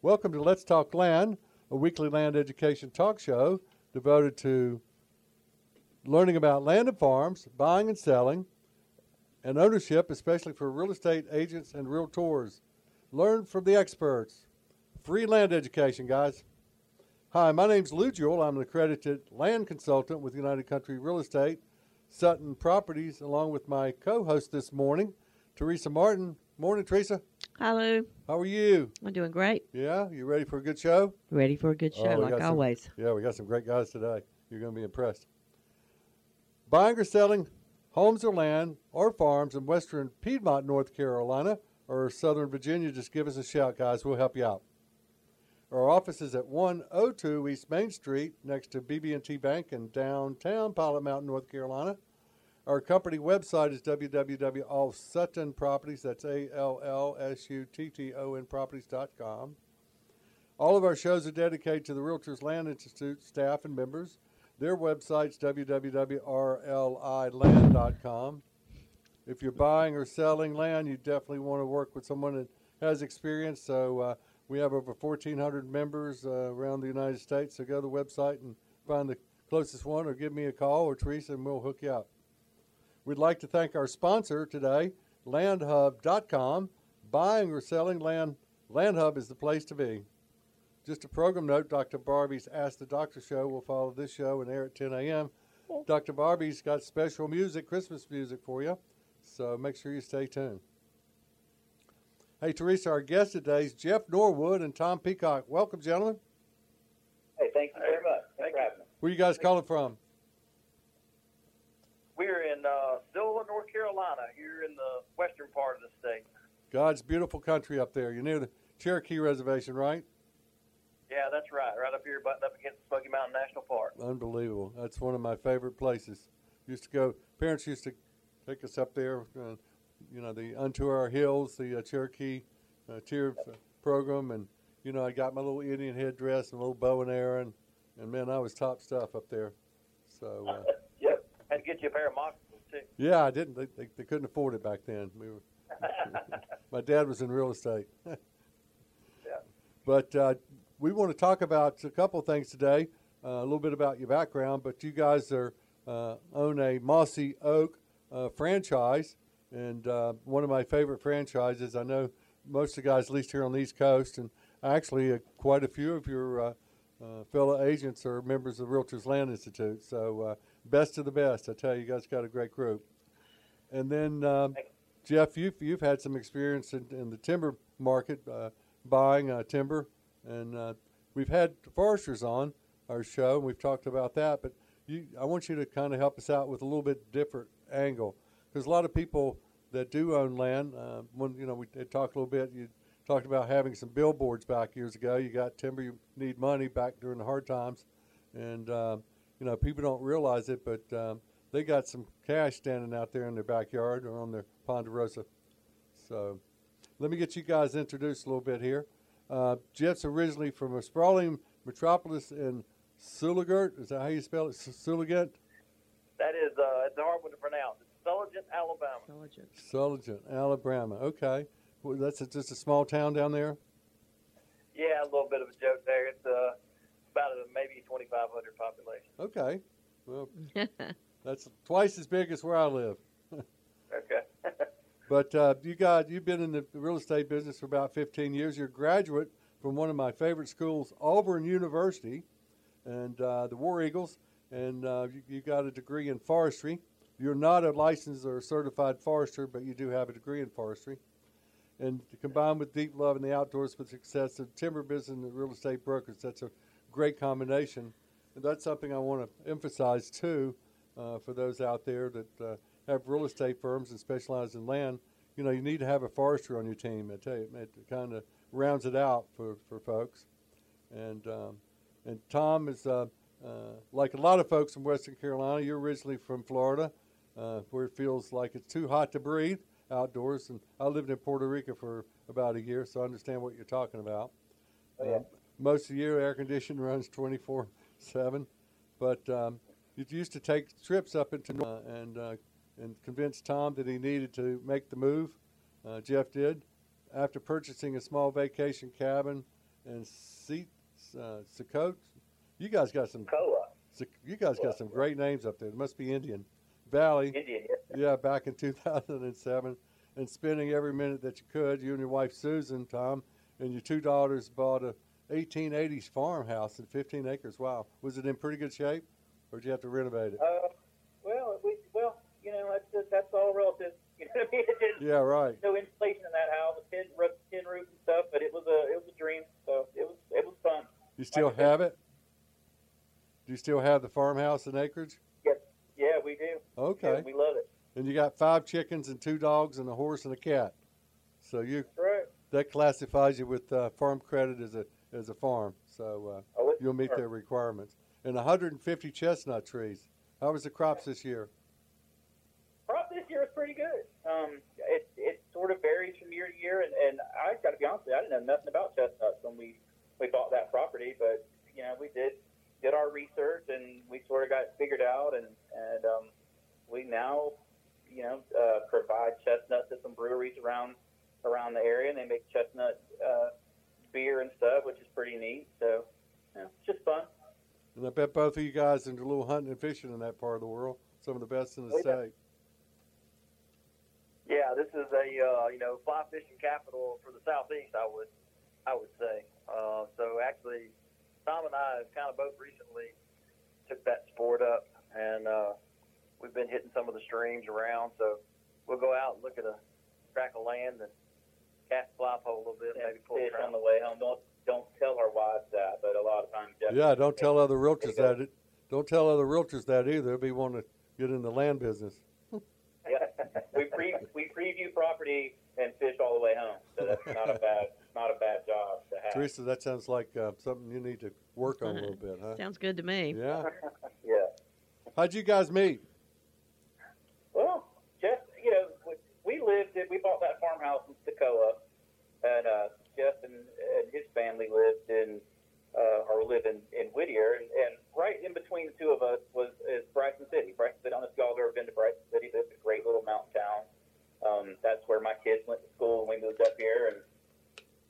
Welcome to Let's Talk Land, a weekly land education talk show devoted to learning about land and farms, buying and selling, and ownership, especially for real estate agents and realtors. Learn from the experts. Free land education, guys. Hi, my name's Lou Jewell. I'm an accredited land consultant with United Country Real Estate, Sutton Properties, along with my co host this morning, Teresa Martin. Morning, Teresa. Hello. How are you? I'm doing great. Yeah, you ready for a good show? Ready for a good oh, show, Oh, like some- always. Yeah, we got some great guys today. You're going to be impressed. Buying or selling homes or land or farms in western Piedmont, North Carolina, or southern Virginia, just give us a shout, guys. We'll help you out. Our office is at 102 East Main Street, next to BB&T Bank in downtown Pilot Mountain, North Carolina. Our company website is www.allsuttonproperties. That's A-L-L-S-U-T-T-O-N properties.com. All of our shows are dedicated to the Realtors Land Institute staff and members. Their website's www.rliland.com. If you're buying or selling land, you definitely want to work with someone that has experience. So uh, we have over 1,400 members uh, around the United States. So go to the website and find the closest one, or give me a call or Teresa, and we'll hook you up. We'd like to thank our sponsor today, LandHub.com. Buying or selling land, LandHub is the place to be. Just a program note Dr. Barbie's Ask the Doctor show will follow this show and air at 10 a.m. Dr. Barbie's got special music, Christmas music for you, so make sure you stay tuned. Hey, Teresa, our guest today is Jeff Norwood and Tom Peacock. Welcome, gentlemen. Hey, thank you very much. Thanks for having me. Where you guys calling from? We're in uh, Zilla, North Carolina, here in the western part of the state. God's beautiful country up there. You're near the Cherokee Reservation, right? Yeah, that's right. Right up here, buttoned up against Smoky Mountain National Park. Unbelievable. That's one of my favorite places. Used to go. Parents used to take us up there. Uh, you know, the Unto Our Hills, the uh, Cherokee uh, Tier uh, program, and you know, I got my little Indian headdress and a little bow and arrow, and, and man, I was top stuff up there. So uh, Yep. Had to get you a pair of moccasins, too. yeah, I didn't. They, they, they couldn't afford it back then. We were. my dad was in real estate. Yeah. But uh, we want to talk about a couple of things today. Uh, a little bit about your background, but you guys are uh, own a Mossy Oak uh, franchise, and uh, one of my favorite franchises. I know most of the guys, at least here on the East Coast, and actually uh, quite a few of your uh, uh, fellow agents are members of Realtors Land Institute. So uh, best of the best. I tell you, you guys got a great group. And then um, Jeff, you've you've had some experience in, in the timber market, uh, buying uh, timber, and uh, we've had foresters on our show, and we've talked about that. But you, I want you to kind of help us out with a little bit different angle, because a lot of people that do own land, uh, when you know we talked a little bit, you talked about having some billboards back years ago. You got timber, you need money back during the hard times, and um, you know people don't realize it, but um, they got some cash standing out there in their backyard or on their Ponderosa. So let me get you guys introduced a little bit here. Uh, Jeff's originally from a sprawling metropolis in Suligert. Is that how you spell it? Sulligent? That is, uh, it's a hard one to pronounce. It's Sulligent, Alabama. Intelligent. Sulligent, Alabama. Okay. Well, that's a, just a small town down there? Yeah, a little bit of a joke there. It's uh, about a maybe 2,500 population. Okay. Well, that's twice as big as where I live. Okay. But uh, you got you've been in the real estate business for about 15 years. You're a graduate from one of my favorite schools, Auburn University, and uh, the War Eagles, and uh, you, you got a degree in forestry. You're not a licensed or certified forester, but you do have a degree in forestry. And combined with deep love in the outdoors with success of timber business and real estate brokers, that's a great combination. And that's something I want to emphasize too uh, for those out there that uh, have real estate firms and specialize in land. You know, you need to have a forester on your team. I tell you, it kind of rounds it out for, for folks. And um, and Tom is uh, uh, like a lot of folks in Western Carolina. You're originally from Florida, uh, where it feels like it's too hot to breathe outdoors. And I lived in Puerto Rico for about a year, so I understand what you're talking about. Oh, yeah. Most of the year, air conditioning runs 24 7. But um, you used to take trips up into uh, and uh, and convinced Tom that he needed to make the move. Uh, Jeff did. After purchasing a small vacation cabin and Seat uh. You guys got some. You guys got some great names up there. It must be Indian Valley. Indian. Yeah, back in 2007, and spending every minute that you could. You and your wife Susan, Tom, and your two daughters bought a 1880s farmhouse at 15 acres. Wow, was it in pretty good shape, or did you have to renovate it? Uh, well, we well, you know, that's just, that's all relative. You know what I mean? It Yeah, right. no insulation in that house, tin roof, tin roof and stuff, but it was a it was a dream. So it was it was fun. You still have it? Do you still have the farmhouse and acreage? Yeah, we do. Okay. Yeah, we love it. And you got five chickens and two dogs and a horse and a cat. So you right. that classifies you with uh, farm credit as a as a farm. So uh, Oh, you'll meet their requirements. And 150 chestnut trees. How was the crops this year? Crop this year was pretty good. Um, it it sort of varies from year to year, and and I got to be honest with you, I didn't know nothing about chestnuts when we we bought that property, but you know we did did our research and we sort of got it figured out, and and um, we now you know uh, provide chestnuts to some breweries around around the area, and they make chestnut uh, beer and stuff, which is pretty neat. So know, it's just fun. And I bet both of you guys into a little hunting and fishing in that part of the world. Some of the best in the Oh, yeah. state. Yeah, this is a uh, you know fly fishing capital for the southeast. I would I would say. Uh, so actually, Tom and I have kind of both recently took that sport up, and uh, we've been hitting some of the streams around. So we'll go out and look at a track of land and cast fly pole a little bit, maybe pull a fish on the way home. Don't don't tell our wives that, but a lot of times, Jeff, Yeah, don't tell other realtors that. It, don't tell other realtors that either. They'll be wanting to get in the land business. Yeah, we pre we preview property and fish all the way home, so that's not a bad not a bad job to have. Teresa, that sounds like uh, something you need to work on a little bit, huh? Sounds good to me. Yeah. Yeah. How'd you guys meet? Well, Jeff, you know, we, we lived in, we bought that farmhouse in Socoa, and uh, Jeff and, and his family lived in uh, or live in, in Whittier, and, and right in between the two of us was is Bryson City. Bryson City. I don't know if y'all have ever been to Bryson City, but it's a great little mountain town. Um, that's where my kids went to school when we moved up here, and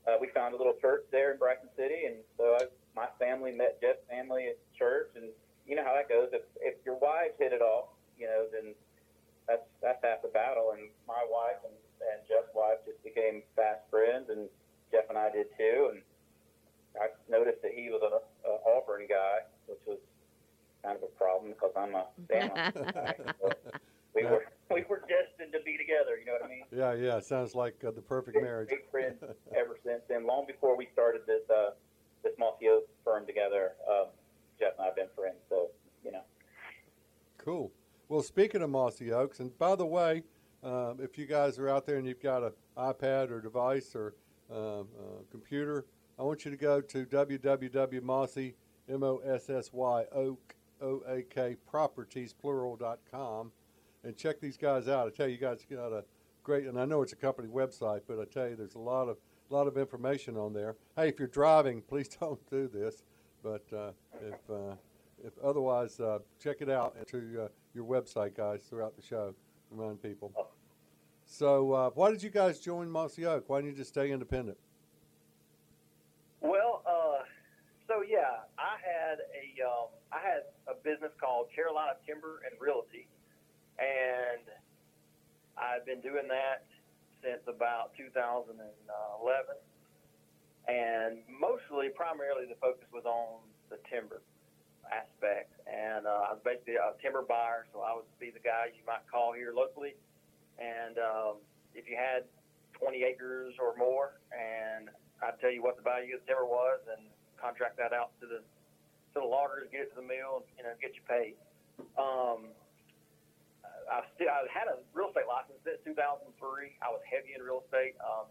uh, we found a little church there in Bryson City, and so I, my family met Jeff's family at church, and you know how that goes. If if your wives hit it off, you know, then that's that's half the battle. And my wife and, and Jeff's wife just became fast friends, and Jeff and I did too. And I noticed that he was an a Auburn guy, which was kind of a problem because I'm a Bama. guy. So we were we were destined to be together. You know what I mean? Yeah, yeah. Sounds like uh, the perfect Big- marriage. Big friends ever since then. Long before we started this uh, this Mossy Oak firm together, um, Jeff and I have been friends. So you know. Cool. Well, speaking of Mossy Oaks, and by the way, um, if you guys are out there and you've got an iPad or device or um, uh, computer, I want you to go to www.mossy, M-O-S-S-Y, oak, O-A-K, properties, and check these guys out. I tell you, guys, you guys got a great, and I know it's a company website, but I tell you, there's a lot of lot of information on there. Hey, if you're driving, please don't do this. But uh, if uh, if otherwise, uh, check it out to uh, your website, guys, throughout the show. Remind people. So, uh, why did you guys join Mossy Oak? Why didn't you just stay independent? Well, uh, so yeah, I had a um, I had a business called Carolina Timber and Realty, and I've been doing that since about 2011, and mostly, primarily, the focus was on the timber aspect, and uh, I was basically a timber buyer, so I would be the guy you might call here locally, and um, if you had 20 acres or more, and I'd tell you what the value of the timber was and contract that out to the to the loggers, get it to the mill, and you know get you paid. Um, I still I had a real estate license since 2003. I was heavy in real estate. Um,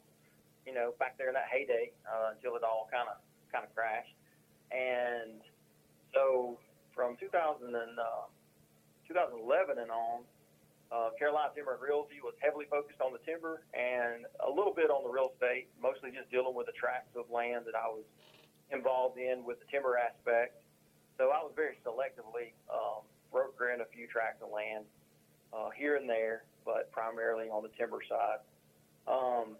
you know, back there in that heyday uh, until it all kind of kind of crashed. And 2000 and uh, 2011 and on, uh, Carolina Timber and Realty was heavily focused on the timber and a little bit on the real estate, mostly just dealing with the tracts of land that I was involved in with the timber aspect. So I was very selectively um, brokering a few tracts of land uh, here and there, but primarily on the timber side. Um,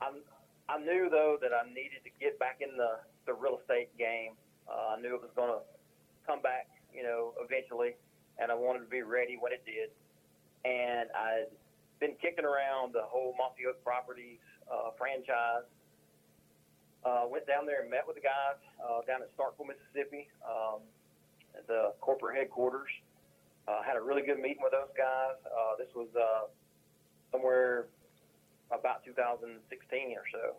I'm I knew though that I needed to get back in the the real estate game. Uh, I knew it was going to come back, you know, eventually, and I wanted to be ready when it did. And I'd been kicking around the whole Mossy Oak Properties uh, franchise. Uh, went down there and met with the guys uh, down at Starkville, Mississippi, um, at the corporate headquarters. Uh, had a really good meeting with those guys. Uh, this was uh, somewhere about 2016 or so.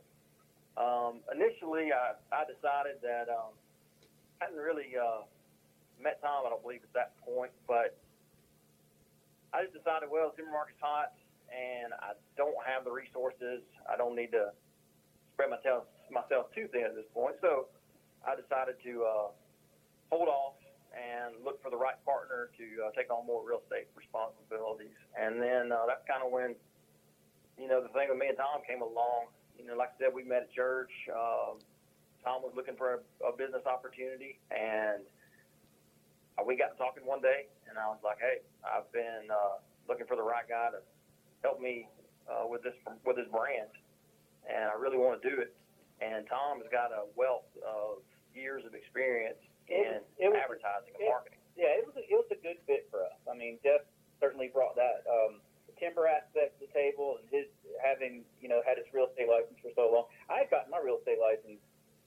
Um, initially, I, I decided that um, I hadn't really uh, met Tom, I don't believe, at that point, but I just decided, well, timber market's hot, and I don't have the resources. I don't need to spread myself myself too thin at this point. So I decided to uh, hold off and look for the right partner to uh, take on more real estate responsibilities. And then uh, that's kind of when, you know, the thing with me and Tom came along. You know, like I said, we met at church. Uh, Tom was looking for a, a business opportunity, and we got talking one day, and I was like, "Hey, I've been uh, looking for the right guy to help me uh, with this with his brand, and I really want to do it." And Tom has got a wealth of years of experience in It- it was- advertising and it- marketing. Yeah, it was a, it was a good fit for us. I mean, Jeff certainly brought that um, timber aspect to the table, and his having you know had his real estate license for so long. I had gotten my real estate license.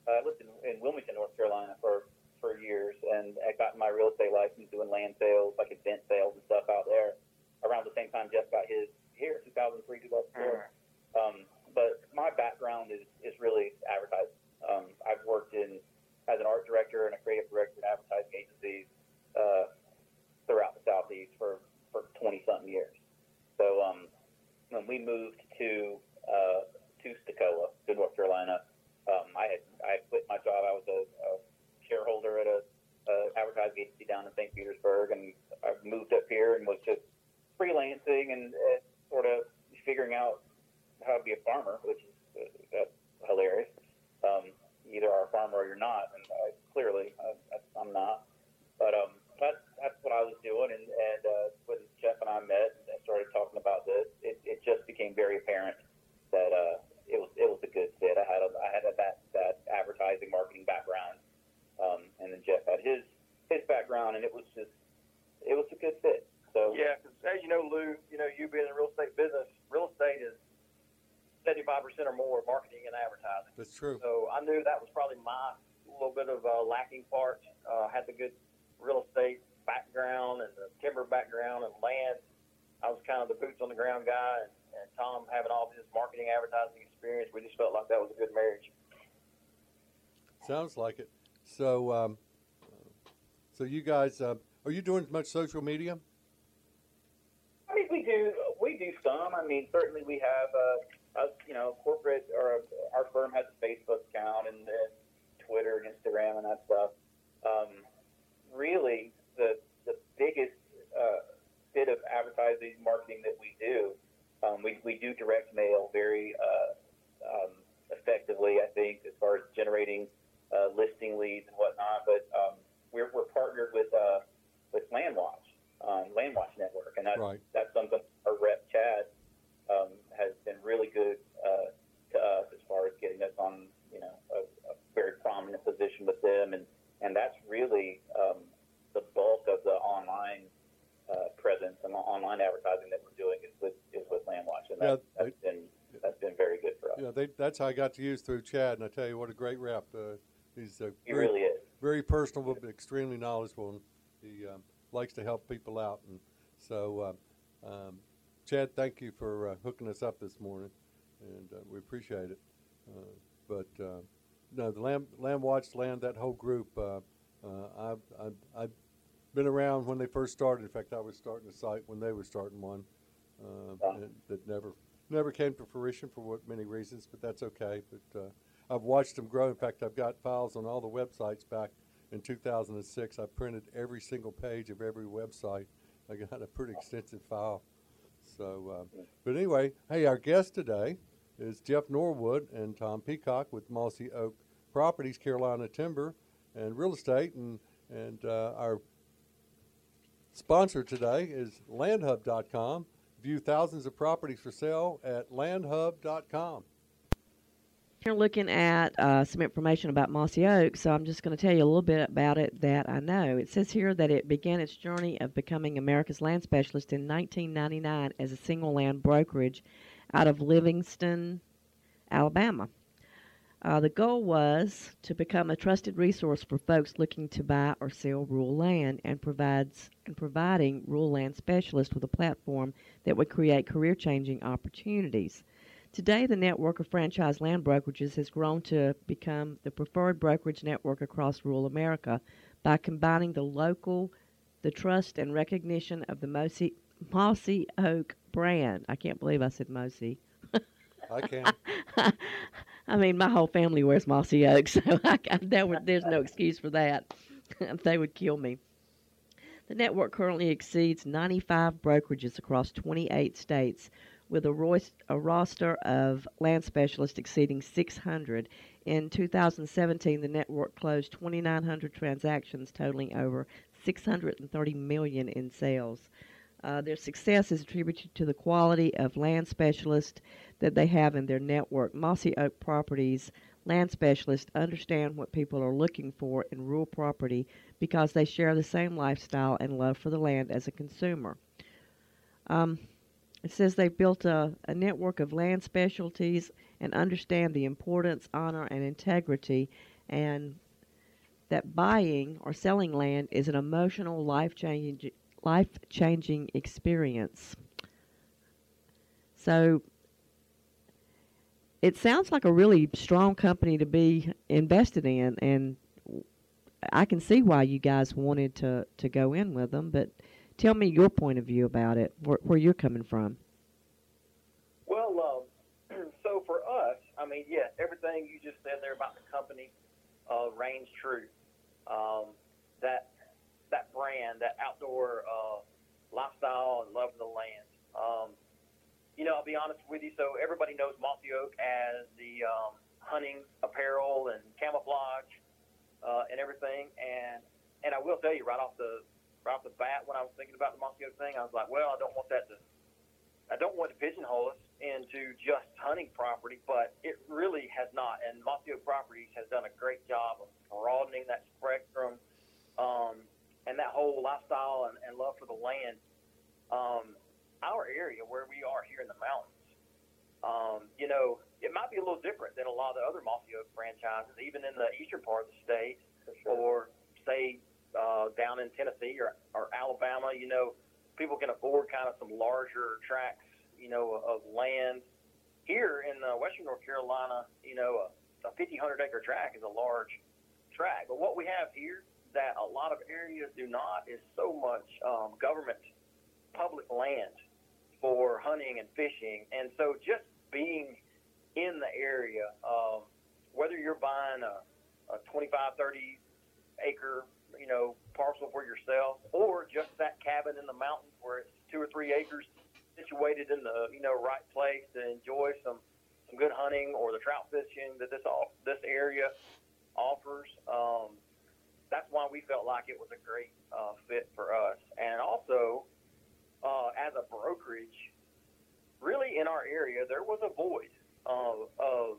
Uh, I lived in, in Wilmington, North Carolina, for for years, and I got my real estate license doing land sales, like event sales and stuff out there. Around the same time, Jeff got his here, 2003, 2004. Um, but my background is, is really advertising. Um, I've worked in as an art director and a creative director in advertising agencies uh, throughout the southeast for for 20 something years. So um, when we moved to uh, to Stokola, to North Carolina, um, I had I had quit my job. I was a, a shareholder at a, a advertising agency down in St. Petersburg, and I moved up here and was just freelancing and uh, sort of figuring out how to be a farmer, which is uh, that's hilarious. Um, either are a farmer or you're not, and I, clearly I, I- I'm not. But um, that's that's what I was doing, and and uh, when Jeff and I met and started talking about this, it, it just became very apparent that uh, it was it was a good fit. I had a, I had a, that that advertising marketing background, um, and then Jeff had his his background, and it was just it was a good fit. So Yeah, because as you know, Lou, you know, you being in the real estate business, real estate is 75% or more marketing and advertising. That's true. So I knew that was probably my little bit of uh, lacking part. Uh, had the good real estate background and the timber background and land. I was kind of the boots on the ground guy, and, and Tom having all his marketing advertising experience. We just felt like that was a good marriage. Sounds like it. So, um, so you guys, uh, are you doing much social media? I mean, we do we do some. I mean, certainly we have uh, us, you know, corporate or our firm has a Facebook account and, and Twitter and Instagram and that stuff. Um, really, the the biggest uh, bit of advertising marketing that we do, um, we we do direct mail very uh, um, effectively. I think as far as generating uh, listing leads and whatnot. But um, we're we're partnered with uh, with Landwatch, um, Landwatch Network, and that's Right. that's something our rep Chad um, has been really good uh, to us as far as getting us on, you know, a, a very prominent position with them, and and that's really um, the bulk of the online uh, presence and online advertising that we're doing is with is with Landwatch, and that, Yeah, that's been that's been very good for us. Yeah, they, that's how I got to use through Chad, and I tell you what a great rep. Uh, he's uh, He very, really is. very personable, but extremely knowledgeable, and he um, likes to help people out. And so, uh, um, Chad, thank you for uh, hooking us up this morning, and uh, we appreciate it. Uh, but uh, no, the Lamb, Lamb Watch Land, that whole group, uh, uh, I've, I've, I've been around when they first started. In fact, I was starting a site when they were starting one uh, and that never never came to fruition for what many reasons, but that's okay. But uh, I've watched them grow. In fact, I've got files on all the websites back in 2006. I printed every single page of every website. I got a pretty extensive file. So, uh, but anyway, hey, our guest today is Jeff Norwood and Tom Peacock with Mossy Oak Properties, Carolina Timber, and Real Estate, and and uh, our sponsor today is LandHub.com. View thousands of properties for sale at LandHub.com. We're looking at uh, some information about Mossy Oak, so I'm just going to tell you a little bit about it that I know. It says here that it began its journey of becoming America's land specialist in 1999 as a single land brokerage out of Livingston, Alabama. Uh, the goal was to become a trusted resource for folks looking to buy or sell rural land and provides and providing rural land specialists with a platform that would create career changing opportunities. Today, the network of franchise land brokerages has grown to become the preferred brokerage network across rural America by combining the local, the trust and recognition of the Mossy, Mossy Oak brand. I can't believe I said Mossy. I can. I mean, my whole family wears Mossy Oak, so I, would, there's no excuse for that. they would kill me. The network currently exceeds 95 brokerages across 28 states, with a, roist, a roster of land specialists exceeding 600. In 2017, the network closed 2,900 transactions, totaling over 630 million in sales. Uh, their success is attributed to the quality of land specialists that they have in their network. Mossy Oak Properties land specialists understand what people are looking for in rural property because they share the same lifestyle and love for the land as a consumer. Um, it says they've built a, a network of land specialties and understand the importance, honor, and integrity, and that buying or selling land is an emotional, life changing life changing experience. So it sounds like a really strong company to be invested in, and I can see why you guys wanted to, to go in with them. But tell me your point of view about it, where, where you're coming from. Well, um, so for us, I mean, yes, everything you just said there about the company uh, reigns true. Um, that that brand, that outdoor uh, lifestyle and love of the land. Um, you know, I'll be honest with you. So everybody knows Mossy Oak as the um, hunting apparel and camouflage uh, and everything. And and I will tell you right off the right off the bat, when I was thinking about the Oak thing, I was like, well, I don't want that to I don't want to pigeonhole us into just hunting property, but it really has not. And Oak Properties has done a great job of broadening that spectrum um, and that whole lifestyle and, and love for the land. Um, our area where we are here in the mountains, um, you know, it might be a little different than a lot of the other Mossy Oak franchises, even in the eastern part of the state, sure. or say uh, down in Tennessee or, or Alabama. You know, people can afford kind of some larger tracts, you know, of land. Here in uh, western North Carolina, you know, a, a 50, 100 acre tract is a large tract. But what we have here that a lot of areas do not is so much um, government public land for hunting and fishing. And so just being in the area, um, whether you're buying a, a 25, 30 acre, you know, parcel for yourself or just that cabin in the mountains where it's two or three acres situated in the, you know, right place to enjoy some, some good hunting or the trout fishing that this, all, this area offers. Um, that's why we felt like it was a great uh, fit for us. And also, uh, as a brokerage, really in our area, there was a void of, of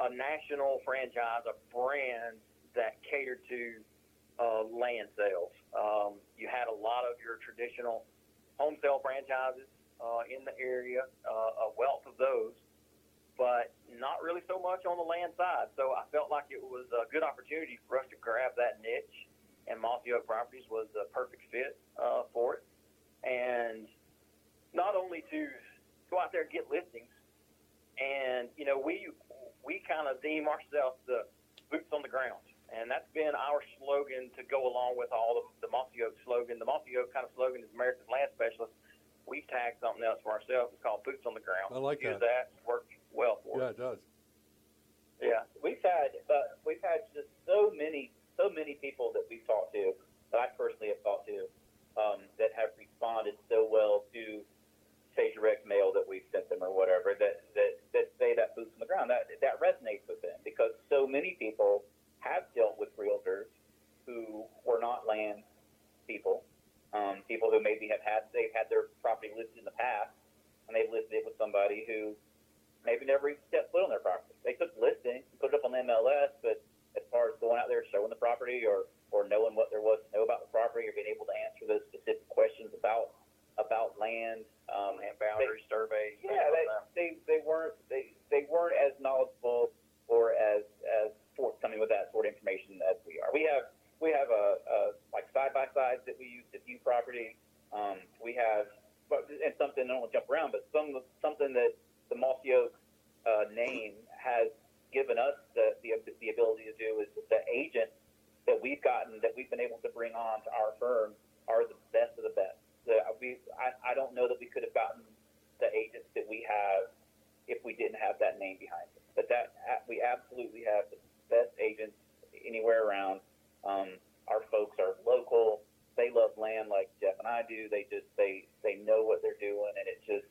a national franchise, a brand that catered to uh, land sales. Um, you had a lot of your traditional home sale franchises uh, in the area, uh, a wealth of those but not really so much on the land side. So I felt like it was a good opportunity for us to grab that niche, and Mossy Oak Properties was the perfect fit uh, for it. And not only to go out there and get listings, and you know we we kind of deem ourselves the boots on the ground, and that's been our slogan to go along with all of the Mossy Oak slogan. The Mossy Oak kind of slogan is America's Land Specialist. We've tagged something else for ourselves. It's called boots on the ground. I like Use that. that. Work well for Yeah, us. it does. Yeah. We've had uh, we've had just so many so many people that we've talked to that I personally have talked to um, that have responded so well to say direct mail that we've sent them or whatever that that that say that boots on the ground that that resonates with them because so many people have dealt with realtors who were not land people, um, people who maybe have had they've had their property listed in the past and they've listed it with somebody who maybe never even stepped foot on their property. They took listings, put it up on the MLS, but as far as going out there showing the property or or knowing what there was to know about the property or being able to answer those specific questions about about land um, and boundary surveys. yeah, they, they they weren't they they weren't as knowledgeable or as as forthcoming with that sort of information as we are. We have we have a, a like side by sides that we use to view property. Um, we have and something I don't want to jump around, but some something that the Mossy Oak uh, name has given us the, the the ability to do is the agents that we've gotten that we've been able to bring on to our firm are the best of the best. The, we I, I don't know that we could have gotten the agents that we have if we didn't have that name behind it. But that we absolutely have best agents anywhere around. Um, our folks are local. They love land like Jeff and I do. They just they they know what they're doing, and it's just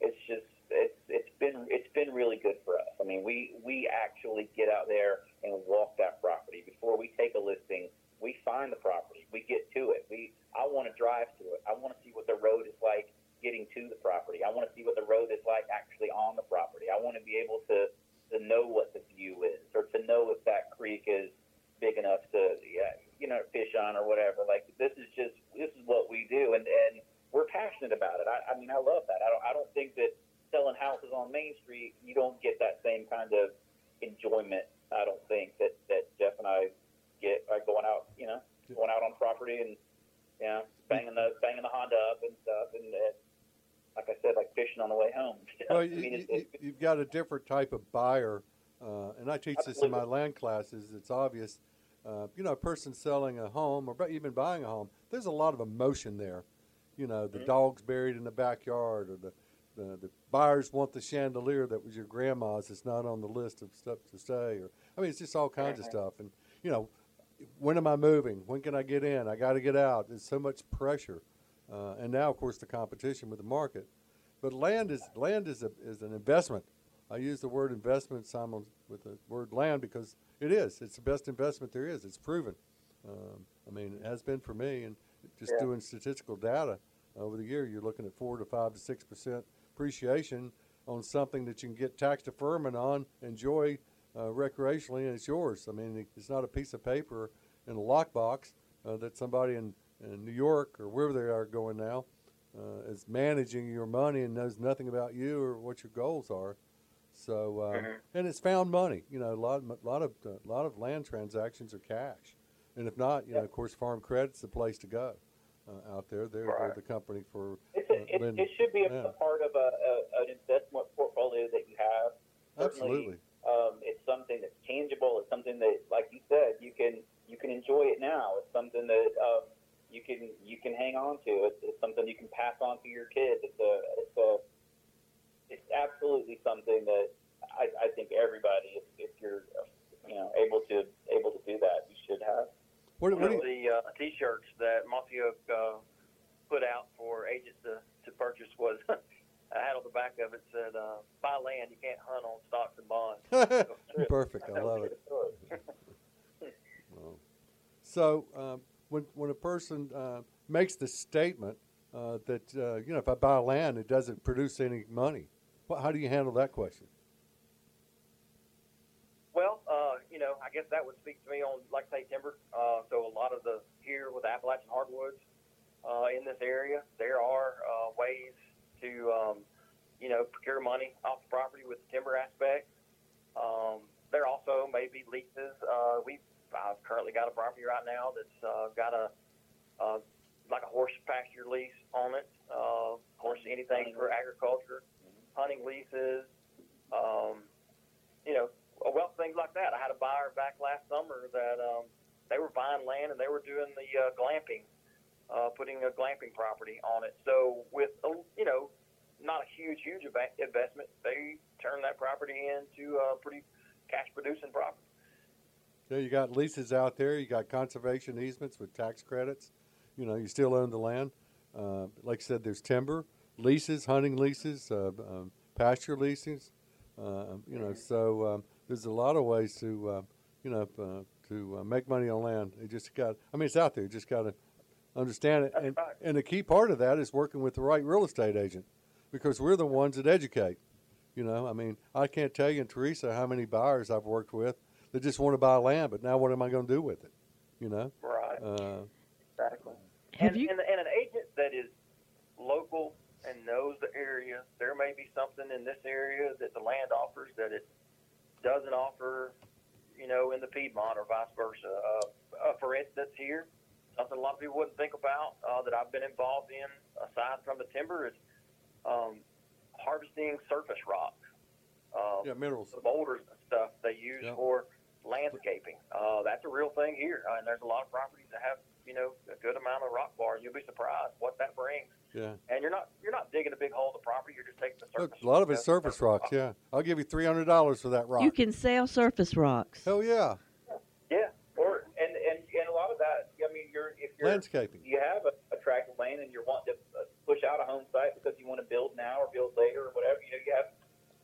it's just it's it's been it's been really good for us. I mean, we we actually get out there and walk that property before we take a listing. We find the property. We get to it. We I want to drive to it. I want to see what the road is like getting to the property. I want to see what the road is like actually on the property. I want to be able to to know what the view is or to know if that creek is big enough to yeah, you know fish on or whatever. Like this is just this is what we do and and we're passionate about it. I, I mean I love that. I don't I don't think that selling houses on Main Street you don't get that same kind of enjoyment. I don't think that that Jeff and I get by going out you know going out on property and you know banging the banging the Honda up and stuff and. Uh, like I said, like fishing on the way home. Well, I you, mean, it's, you, a different type of buyer, uh, and I teach this in my land classes. It's obvious. Uh, you know, a person selling a home or even buying a home, there's a lot of emotion there. You know, the Mhm. dog's buried in the backyard, or the, the the buyers want the chandelier that was your grandma's. It's not on the list of stuff to say, or I mean, it's just all kinds of Mhm. stuff. And you know, when am I moving? When can I get in? I got to get out. There's so much pressure, uh, and now, of course, the competition with the market. But land is land is a, is an investment. I use the word investment simul with the word land because it is. It's the best investment there is. It's proven. Um, I mean, it has been for me, and just Yeah. doing statistical data over the year, you're looking at four to five to six percent appreciation on something that you can get tax deferment on, enjoy uh, recreationally, and it's yours. I mean, it's not a piece of paper in a lockbox uh, that somebody in, in New York or wherever they are going now uh, is managing your money and knows nothing about you or what your goals are. So, um, Mhm. and it's found money. You know, a lot, a lot of, a lot of land transactions are cash, and if not, you know, of course, Farm Credit's the place to go uh, out there. They're, they're the company for. It's a, uh, it, lending. it should be a, Yeah. a part of a, a, an investment portfolio that you have. Absolutely. Um, it's something that's tangible. It's something that, like you said, you can you can enjoy it now. It's something that um, you can you can hang on to. It's, it's something you can pass on to your kids. It's a it's a it's absolutely something that I, I think everybody, if, if you're you know able to able to do that, you should have. What, One what of the uh, T-shirts that Mossy Oak uh, put out for agents to, to purchase was I had on the back of it said, uh, "Buy land, you can't hunt on stocks and bonds." Perfect. I love it. Well, So um, when when a person uh, makes the statement uh, that uh, you know if I buy land it doesn't produce any money, well, how do you handle that question? Well, uh, you know, I guess that would speak to me on, like, say, timber. Uh, so a lot of the here with Appalachian hardwoods uh, in this area, there are uh, ways to, um, you know, procure money off the property with the timber aspect. Um, there also may be leases. Uh, we I've currently got a property right now that's uh, got a uh, like a horse pasture lease on it. Uh, of course, anything for agriculture, hunting leases. Um, you know, well, things like that. I had a buyer back last summer that um, they were buying land and they were doing the uh, glamping, uh, putting a glamping property on it. So with a, you know, not a huge, huge eva- investment, they turned that property into a pretty cash producing property. Yeah, you got leases out there. You got conservation easements with tax credits. You know, you still own the land. Uh, like I said, there's timber leases, hunting leases, uh, um, pasture leases. Uh, you know, so um, there's a lot of ways to, uh, you know, uh, to uh, make money on land. You just got. I mean, it's out there. You just got to understand it. That's And, right. and the key part of that is working with the right real estate agent, because we're the ones that educate. You know, I mean, I can't tell you and Teresa how many buyers I've worked with that just want to buy land, but now what am I going to do with it? You know, Right. uh, Exactly. Have and, you? and, and an agent that is local and knows the area, there may be something in this area that the land offers that it doesn't offer, you know, in the Piedmont or vice versa. Uh, uh, for instance, here, something a lot of people wouldn't think about uh, that I've been involved in, aside from the timber, is um, harvesting surface rocks. Um, yeah, minerals. the boulders and stuff they use Yeah. for landscaping. Uh, that's a real thing here, uh, and there's a lot of properties that have you know a good amount of rock bars. You'll be surprised what that brings. Yeah. And you're not you're not digging a big hole in the property. You're just taking the Look, surface. a lot of it's the surface rocks. Yeah, I'll give you three hundred dollars for that rock. You can sell surface rocks. Hell yeah, Yeah. Or and and and a lot of that. I mean, you're if you're landscaping. you have a, a tract of land and you're wanting to uh, push out a home site because you want to build now or build later or whatever. You know, you have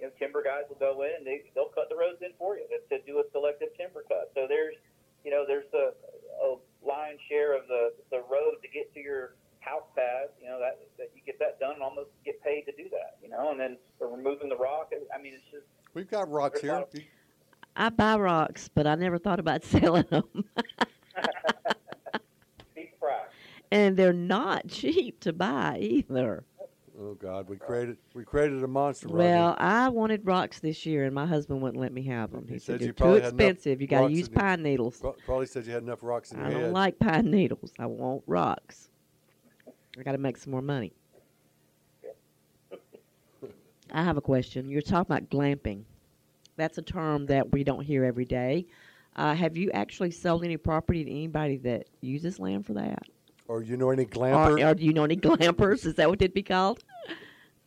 you know timber guys will go in and they they'll cut the roads in for you to, to do a selective timber cut. So there's you know there's a, a lion's share of the the road to get to your house pad. You know that that you get that done and almost get paid to do that. You know, and then for removing the rock. I mean, it's just We've got rocks here. lot I buy rocks, but I never thought about selling them. and they're not cheap to buy either. Oh God, we created we created a monster. Roger. Well, I wanted rocks this year, and my husband wouldn't let me have them. He, He said, said they're too probably had enough expensive. You got to use in your- pine needles. Probably said you had enough rocks in your I don't like pine needles. I want rocks. I got to make some more money. I have a question. You're talking about glamping. That's a term that we don't hear every day. Uh, have you actually sold any property to anybody that uses land for that? or you know any Or, or do you know any glampers? Is that what it'd be called?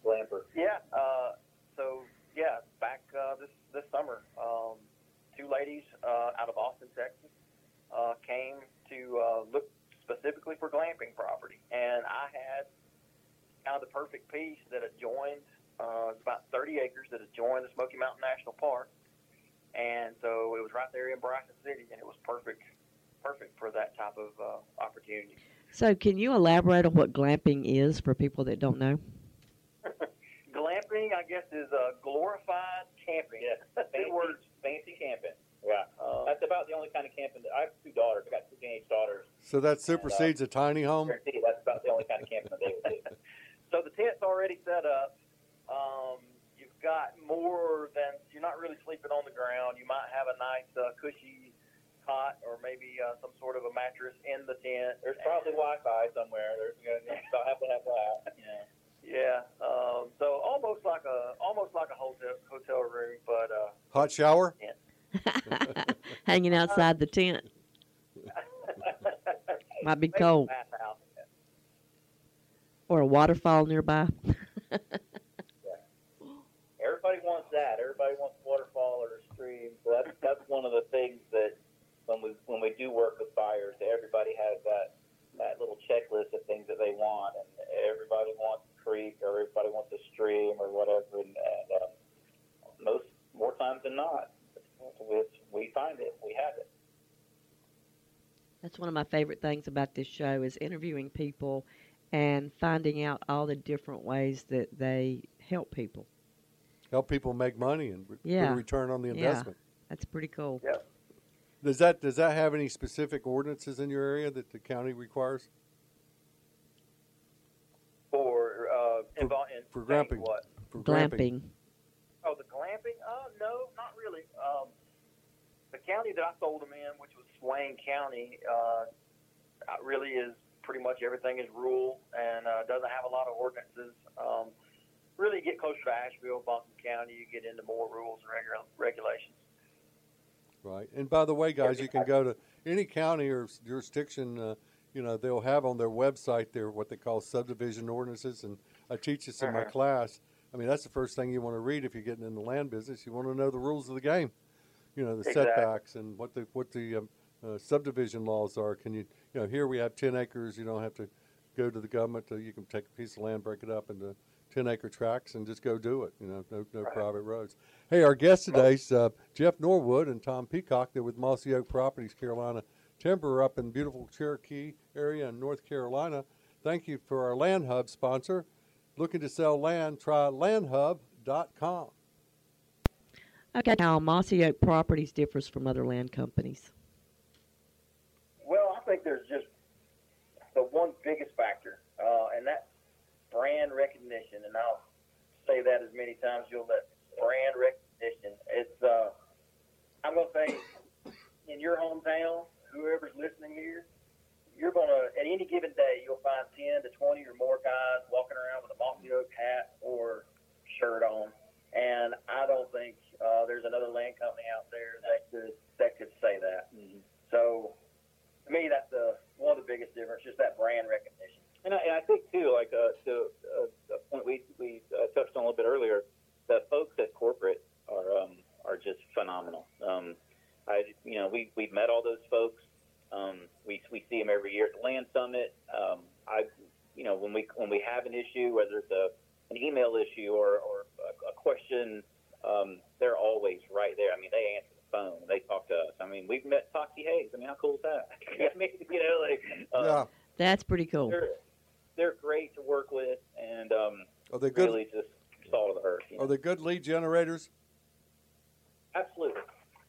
Glamper. Yeah. Uh, so yeah, back uh, this this summer, um, two ladies uh, out of Austin, Texas, uh, came to uh, look specifically for glamping property, and I had kind of the perfect piece that adjoined. Uh, it's about 30 acres that adjoined the Smoky Mountain National Park, and so it was right there in Bryson City, and it was perfect, perfect for that type of uh, opportunity. So, can you elaborate on what glamping is for people that don't know? Glamping, I guess, is a glorified camping. Yeah, fancy, words. fancy camping. Yeah, Uh, that's about the only kind of camping that I have two daughters. I got two teenage daughters. so that supersedes a tiny home. That's about the only kind of camping that they would do. So the tent's already set up. Um, you've got more than you're not really sleeping on the ground. You might have a nice uh, cushy cot or maybe uh, some sort of a mattress in the tent. There's probably Wi-Fi somewhere. There's you know, about half and half that. Yeah. yeah. Um, so almost like a almost like a hotel hotel room, but uh, Hot shower. Hanging outside the tent. Might be cold. Or a waterfall nearby. yeah. Everybody wants that. Everybody wants a waterfall or a stream. So that's that's one of the things that when we when we do work with buyers, everybody has that that little checklist of things that they want, and everybody wants a creek or everybody wants a stream or whatever. And, and um, most more times than not, we we find it. We have it. That's one of my favorite things about this show is interviewing people and finding out all the different ways that they help people. Help people make money and re- Yeah. get a return on the investment. Yeah. investment. That's pretty cool. Yeah. Does that does that have any specific ordinances in your area that the county requires? For uh, invol- in for glamping. what? For Glamping. Oh, the glamping? Uh, no, not really. Um, the county that I sold them in, which was Swain County, uh, uh, really is pretty much everything is rural and uh, doesn't have a lot of ordinances. Um, really, get closer to Asheville, Boston County, you get into more rules and regu- regulations. Right. And by the way, guys, you can go to any county or jurisdiction. Uh, you know, they'll have on their website their what they call subdivision ordinances, and I teach this in my Uh-huh. class. I mean, that's the first thing you want to read if you're getting in the land business. You want to know the rules of the game. You know, the Exactly. setbacks and what the what the um, uh, subdivision laws are. Can you, you know, here we have ten acres. You don't have to go to the government. To, you can take a piece of land, break it up into ten acre tracts, and just go do it. You know, no no Right. private roads. Hey, our guests today's uh, Jeff Norwood and Tom Peacock. They're with Mossy Oak Properties, Carolina Timber, up in beautiful Cherokee area in North Carolina. Thank you for our Land Hub sponsor. Looking to sell land? Try landhub.com. Okay, how Mossy Oak Properties differs from other land companies. Well, I think there's just the one biggest factor, uh, and that's brand recognition. And I'll say that as many times you'll let brand recognition. It's uh, I'm gonna say in your hometown, whoever's listening here, you're gonna at any given day you'll find ten to twenty or more guys walking around with a Mossy Oak hat or shirt on, and I don't think uh, there's another land company out there that could that could say that. So to me, that's the one of the biggest difference, just that brand recognition. And I, and I think too, like uh, to uh, a point we we uh, touched on a little bit earlier, the folks at corporate are um, are just phenomenal. Um, I you know we we've met all those folks. Um, we we see them every year at the Land Summit. Um, I you know when we when we have an issue, whether it's a an email issue or or a, a question, um, they're always right there. I mean, they answer the phone. They talk to us. I mean, we've met Toxey Haas. I mean, how cool is that? I mean, you know, like uh, yeah. That's pretty cool. they're they're great to work with, and um, Are they good? really just salt of the earth. You know? Are they good lead generators? Absolutely.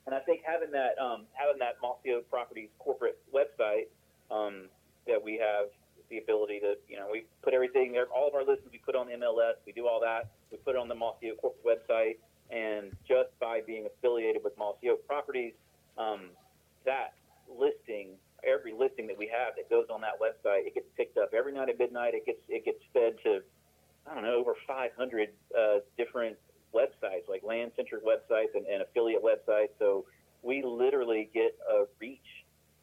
And I think having that um, having that Mossy Oak Properties corporate website um, that we have the ability to, you know, we put everything there, all of our listings we put on the MLS, we do all that, we put it on the Mossy Oak corporate website, and just by being affiliated with Mossy Oak Properties, um, that listing, every listing that we have that goes on that website, it gets picked up every night at midnight. It gets it gets fed to, I don't know, over 500 uh, different websites, like land centric websites and, and affiliate websites. So we literally get a reach,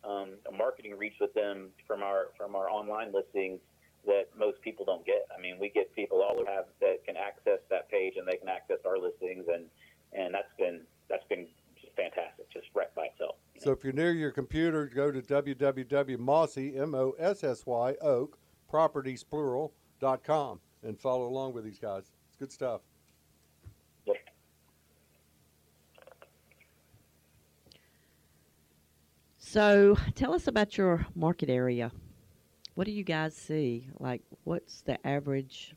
um, a marketing reach with them from our from our online listings that most people don't get. I mean, we get people all over have that can access that page and they can access our listings, and and that's been that's been just fantastic, just right by itself. you So if you're near your computer, go to www.mossy, M-O-S-S-Y, oak, properties, plural, dot com and follow along with these guys. It's good stuff. know? So tell us about your market area. What do you guys see? Like, what's the average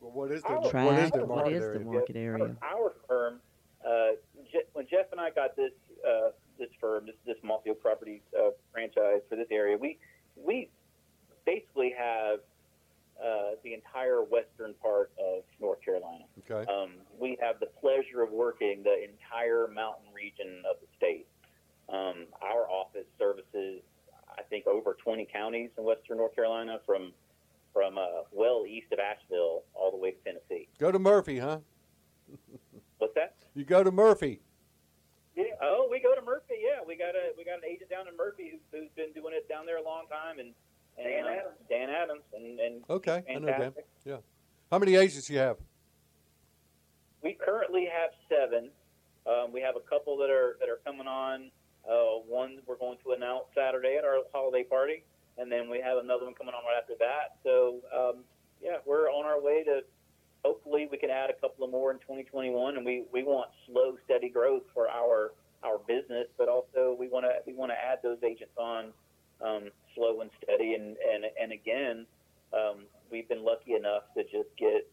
Well, what is their, Our what is tract? their What market is the market area? Our, our firm, uh, Je- when Jeff and I got this firm, this this Mossy Oak Properties uh, franchise for this area, we we basically have uh, the entire western part of North Carolina. Okay. Um, we have the pleasure of working the entire mountain region of the state. Um, our office services, I think, over 20 counties in western North Carolina, from from uh, well east of Asheville all the way to Tennessee. Go to Murphy, huh? What's that? You go to Murphy. Yeah. Oh, we go to Murphy. Yeah, we got a we got an agent down in Murphy who's, who's been doing it down there a long time, and, and Dan Adams. Dan Adams, and and Okay, I know Dan. fantastic. How many agents you have? We currently have seven. Um, we have a couple that are that are coming on. Uh, one we're going to announce Saturday at our holiday party, and then we have another one coming on right after that. So um, yeah, we're on our way to. Hopefully, we can add a couple of more in 2021, and we, we want slow, steady growth for our our business, but also we want to we want to add those agents on um, slow and steady, and and and again, um, we've been lucky enough to just get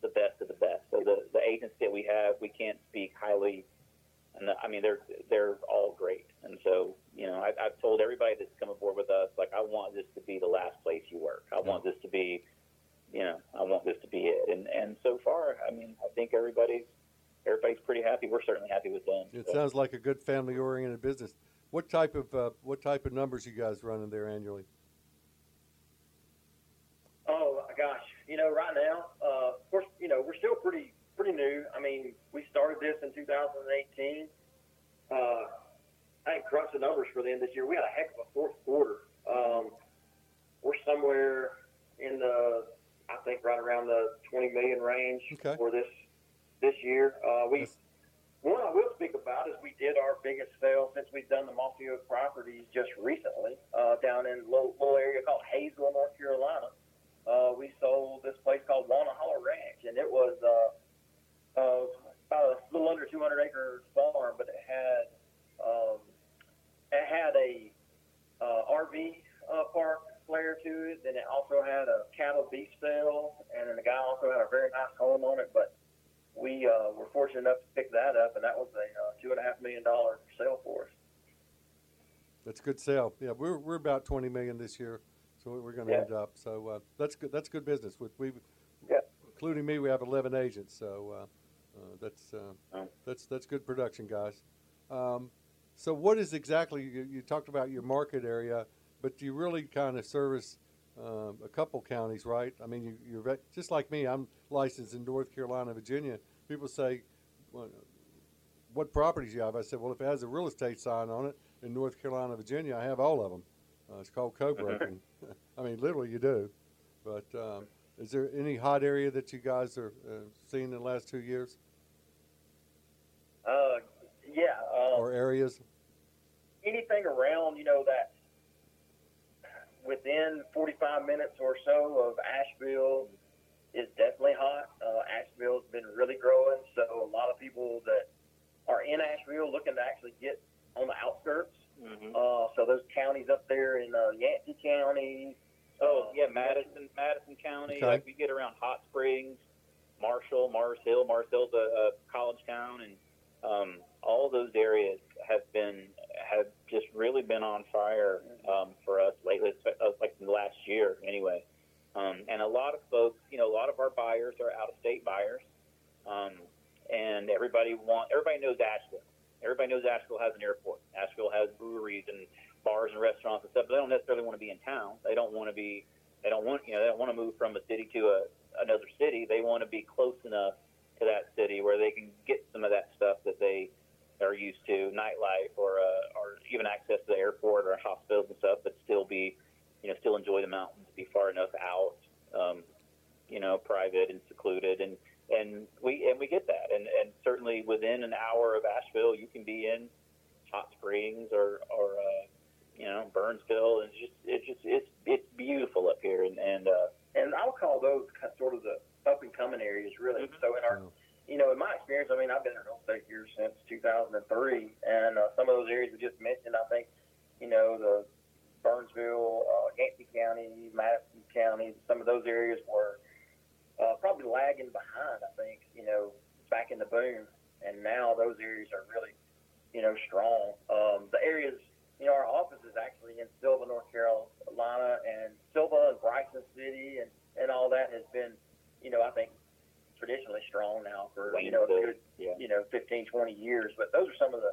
the best of the best. So the, the agents that we have, we can't speak highly. And I mean, they're they're all great. And so, you know, I, I've told everybody that's come aboard with us, like, I want this to be the last place you work. I want this to be, you know, I want this to be it. And and so far, I mean, I think everybody's everybody's pretty happy. We're certainly happy with them. It So, sounds like a good family-oriented business. What type of uh, what type of numbers you guys running there annually? Oh gosh, you know, right now, uh, of course, you know, we're still pretty pretty new. I mean, we started this in 2018. Uh, I ain't crunched the numbers for the end of this year. We had a heck of a fourth quarter. Um, we're somewhere in the, I think, right around the 20 million range Okay. for this this year. Uh, we That's- will speak about is we did our biggest sale since we've done the Mossy Oak properties just recently uh, down in a little, little area called Hayesville, North Carolina. Uh, we sold this place called Hollow Ranch, and it was uh, uh, about a little under 200 acre farm, but it had um, it had a uh, RV uh, park flair to it. Then it also had a cattle beef sale, and then the guy also had a very nice home on it. But we uh, were fortunate enough to pick that up, and that was a uh, two and a half million dollar sale for us. That's a good sale. Yeah, we're we're about twenty million this year, so we're going to Yeah. end up. So uh, that's good. That's good business. With we, Yeah. including me, we have eleven agents. So uh, uh, that's uh, Oh. that's that's good production, guys. Um, so what is exactly you, you talked about your market area, but you really kind of service um, a couple counties, right? I mean, you, you're vet- just like me. I'm licensed in North Carolina, Virginia. People say, well, "What properties you have?" I said, "Well, if it has a real estate sign on it in North Carolina, Virginia, I have all of them. Uh, it's called co-broken. I mean, literally, you do. But um, is there any hot area that you guys are uh, seeing in the last two years, Uh, yeah, uh, or areas? anything around you know that within 45 minutes or so of Asheville is definitely hot. Uh, Asheville's been really growing, so a lot of people that are in Asheville looking to actually get on the outskirts. Mm-hmm. Uh, so those counties up there in uh, Yancey County. Oh uh, yeah, Madison, Madison County. Okay. Like we get around Hot Springs, Marshall, Mars Hill. Mars Hill's a, a college town, and um, all those areas have been have just really been on fire um, for us lately, uh, like in the last year anyway. Um, and a lot of folks, you know, a lot of our buyers are out of state buyers, um, and everybody want everybody knows Asheville. Everybody knows Asheville has an airport. Asheville has breweries and bars and restaurants and stuff, but they don't necessarily want to be in town. They don't want to be. They don't want you know. They don't want to move from a city to a another city. They want to be close enough to that city where they can get some of that stuff that they are used to, nightlife or uh, or even access to the airport or hospitals and stuff, but still be you know still enjoy the mountains, be far enough out, um, you know, private and secluded and. And we and we get that, and and certainly within an hour of Asheville, you can be in Hot Springs or or uh, you know Burnsville, and it's just it's just it's it's beautiful up here, and and uh, and I'll call those sort of the up and coming areas, really. Mhm. So in our. You know, in my experience, I mean, I've been in real estate here since 2003, and uh, some of those areas we just mentioned, I think, you know, the Burnsville, uh, Yancey County, Madison County, some of those areas were uh, probably lagging behind. I think, you know, back in the boom, and now those areas are really, you know, strong. Um, the areas you know, our office is actually in Sylva, North Carolina, and Sylva and Bryson City and, and all that has been, you know, I think traditionally strong now for, you know, a good, yeah. you know, 15, 20 years. But those are some of the,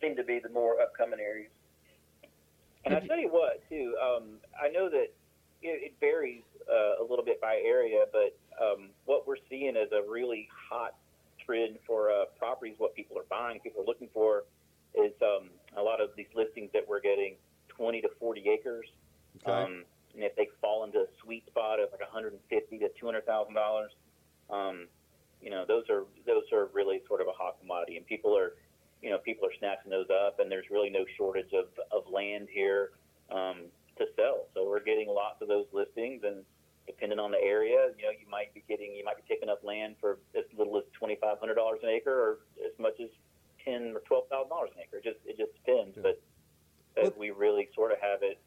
seem to be the more upcoming areas. And I tell you what, too, um, I know that it, it varies uh, a little bit by area, but um, what we're seeing is a really hot trend for uh, properties. What people are buying, people are looking for, is um, a lot of these listings that we're getting 20 to 40 acres. Okay. Um, and if they fall into a sweet spot of like 150 to 200 thousand dollars, um, you know, those are those are really sort of a hot commodity, and people are, you know, people are snatching those up, and there's really no shortage of of land here um, to sell. So we're getting lots of those listings, and depending on the area, you know, you might be getting you might be picking up land for as little as twenty five hundred dollars an acre, or as much as ten or twelve thousand dollars an acre. It just it just depends, Yeah. but but we really sort of have it.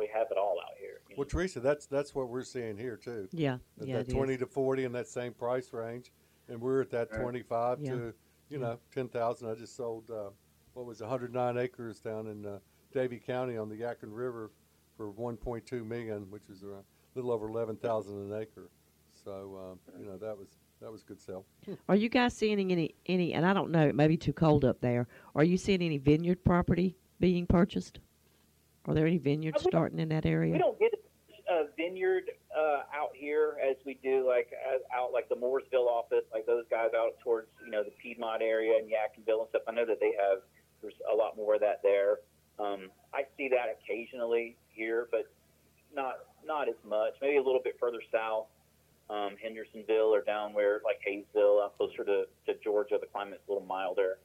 We have it all out here. you know. Well, Teresa, that's that's what we're seeing here too. Yeah, That, yeah, that it is. twenty to forty in that same price range, and we're at that Right. twenty-five Yeah. to you Yeah. know ten thousand. I just sold uh, what was 109 acres down in uh, Davie County on the Yadkin River for 1.2 million, which is around a little over 11,000 an acre. So um, you know that was that was a good sale. Are you guys seeing any any? And I don't know, it may be too cold up there. Are you seeing any vineyard property being purchased? Are there any vineyards Uh, starting in that area? We don't get a vineyard uh, out here as we do like out like the Mooresville office, like those guys out towards you know the Piedmont area and Yadkinville and stuff. I know that they have there's a lot more of that there. Um, I see that occasionally here, but not not as much. Maybe a little bit further south, um, Hendersonville or down where like Hayesville, uh, closer to, to Georgia. The climate's a little milder.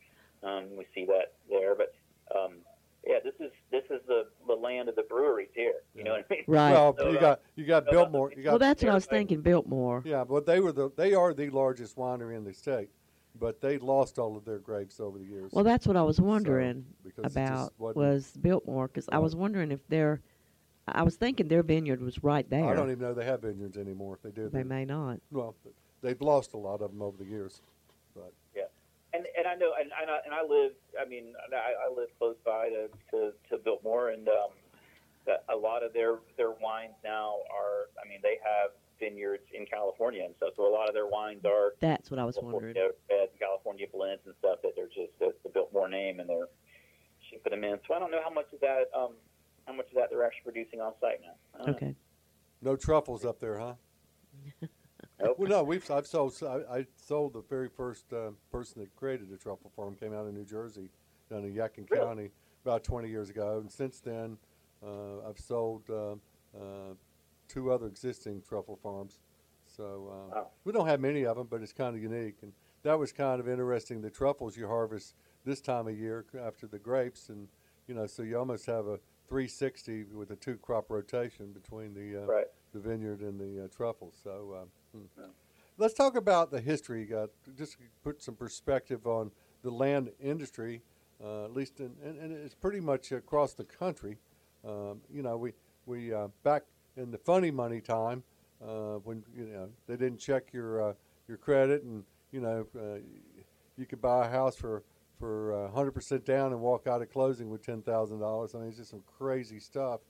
Um, we see that there, but um, yeah, this is this is the, the land of the breweries here. You know what I mean? Right. Well, So, you uh, got you got so, uh, Biltmore. You got well, that's what I was thinking. Biltmore. yeah, but they were the they are the largest winery in the state, but they lost all of their grapes over the years. Well, that's what I was wondering because it just about wasn't- Biltmore because I was wondering if their, I was thinking their vineyard was right there. I don't even know they have vineyards anymore. If they do, they may not. Well, they've lost a lot of them over the years. And I know, and, and I and I live. I mean, I, I live close by to to, to Biltmore, and um, that a lot of their their wines now are. I mean, they have vineyards in California and stuff, so a lot of their wines are That's what I was wondering. California, beds, California blends and stuff that they're just it's the Biltmore name, and they're shipping them in. So I don't know how much of that. Um, how much of that they're actually producing on site now. I don't know. Okay. No truffles up there, huh? Nope. Well, no, we've I've sold I, I sold the very first uh, person that created a truffle farm came out of New Jersey, down in Yadkin Really? County, about 20 years ago, and since then uh, I've sold uh, uh, two other existing truffle farms. So uh, Wow. we don't have many of them, but it's kind of unique, and that was kind of interesting. The truffles you harvest this time of year after the grapes, and you know, so you almost have a 360 with a two crop rotation between the uh, Right. the vineyard and the uh, truffles. So, uh, hmm. Let's talk about the history. Uh, just put some perspective on the land industry, uh, at least, in, and, and it's pretty much across the country. Um, you know, we we uh, back in the funny money time uh, when you know they didn't check your uh, your credit, and you know uh, you could buy a house for for uh, 100% down and walk out of closing with $10,000. I mean, it's just some crazy stuff.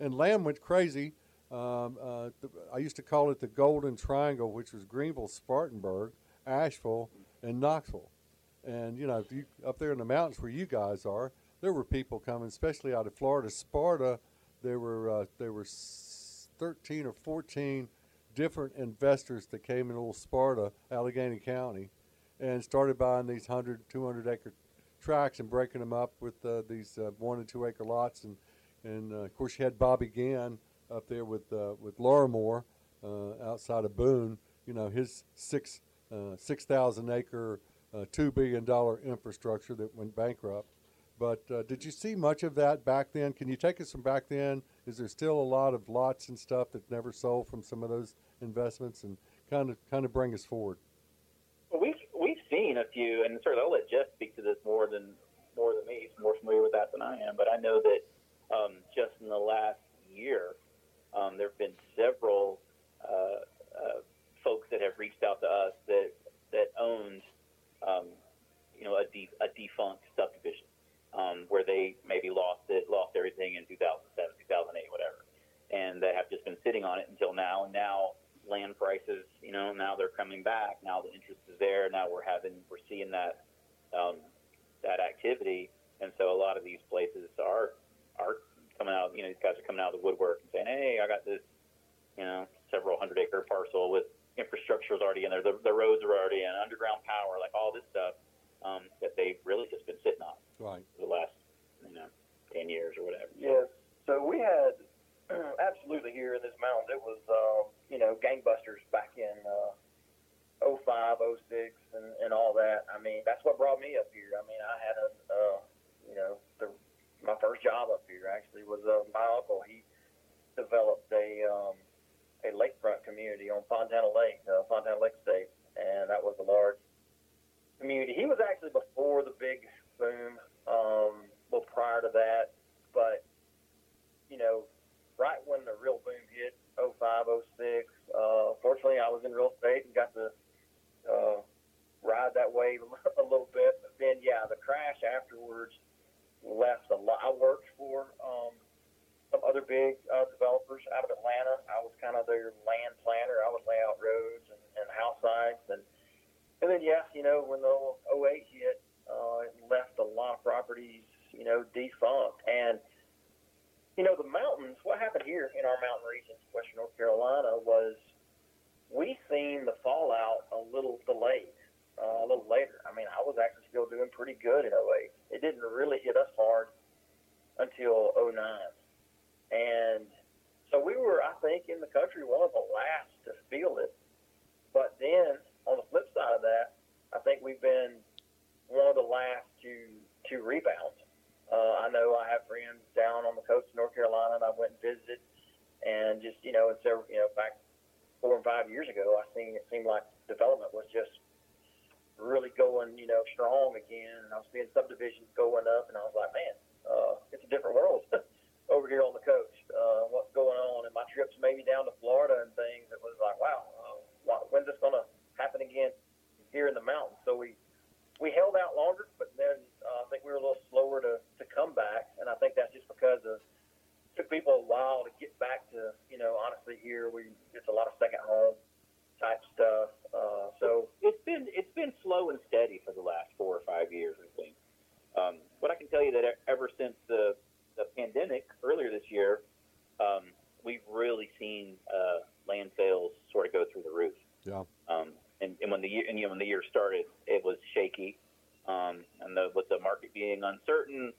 And land went crazy. Um, uh, the, I used to call it the Golden Triangle, which was Greenville, Spartanburg, Asheville, and Knoxville. And you know, you, up there in the mountains where you guys are, there were people coming, especially out of Florida. Sparta, there were uh, there were 13 or 14 different investors that came in little Sparta, Alleghany County, and started buying these 100, 200 acre tracts and breaking them up with uh, these uh, one and two acre lots. And and uh, of course, you had Bobby Ginn up there with uh, with Laurelmor uh, outside of Boone. You know, his six uh, six thousand acre, uh, two billion dollar infrastructure that went bankrupt. But did you see much of that back then? Can you take us from back then? Is there still a lot of lots and stuff that never sold from some of those investments, and kind of kind of bring us forward? We've we've seen a few, and sort of I'll let Jeff speak to this more than more than me. He's more familiar with that than I am. But I know that um, just in the last year, um, there have been several uh, uh, folks that have reached out to us that that owned, um, you know, a, de- a defunct subdivision um, where they maybe lost it, lost everything in 2007, 2008, whatever, and that have just been sitting on it until now. And now land prices, you know, now they're coming back. Now the interest is there. Now we're having, we're seeing that um, that activity, and so a lot of these places are are coming out. You know, these guys are coming out of the woodwork and saying, "Hey, I got this, you know, several hundred acre parcel with infrastructure is already in there. The, the roads are already in, underground power, like all this stuff um, that they've really just been sitting on Right. for the last, you know, ten years or whatever. Yes. So we had absolutely here in this mountain. It was um, you know gangbusters back in uh, 05, 06, and, and all that. I mean, that's what brought me up here. I mean, I had a uh, you know the, my first job up here actually was uh, my uncle. He developed a um, a lakefront community on Fontana Lake, uh, Fontana Lake State, and that was a large community. He was actually before the big boom. Um, well, prior to that, but you know, right when the real boom hit, 05, 06, uh, fortunately I was in real estate and got to uh, ride that wave a little bit. But then, yeah, the crash afterwards left a lot. I worked for um, some other big uh, developers out of Atlanta. I was kind of their land planner. I would lay out roads and, and house sites. And, and then, yes, you know, when the 08 hit, uh, it left a lot of properties, you know, defunct. And you know, the mountains, what happened here in our mountain regions, Western North Carolina, was we seen the fallout a little delayed, uh, a little later. I mean, I was actually still doing pretty good in 08. It didn't really hit us hard until 09. And so we were, I think, in the country, one of the last to feel it. But then, on the flip side of that, I think we've been one of the last to, to rebound. Uh, I know I have friends down on the coast of North Carolina, and I went and visited, and just you know, and so you know, back four or five years ago, I seen it seemed like development was just really going, you know, strong again. And I was seeing subdivisions going up, and I was like, man, uh, it's a different world over here on the coast. Uh, what's going on? And my trips maybe down to Florida and things, it was like, wow, uh, when's this gonna happen again here in the mountains? So we we held out longer, but then uh, I think we were a little slower to to come back, and I think that's just because of took people a while to get back to, you know, honestly here we it's a lot of second home type stuff uh, so it's been it's been slow and steady for the last four or five years, I think. Um, but I can tell you that ever since the the pandemic earlier this year, um, we've really seen uh, land sales sort of go through the roof. Yeah. Um, and, and when the year and you know, when the year started, it was shaky. Um, and the, with the market being uncertain,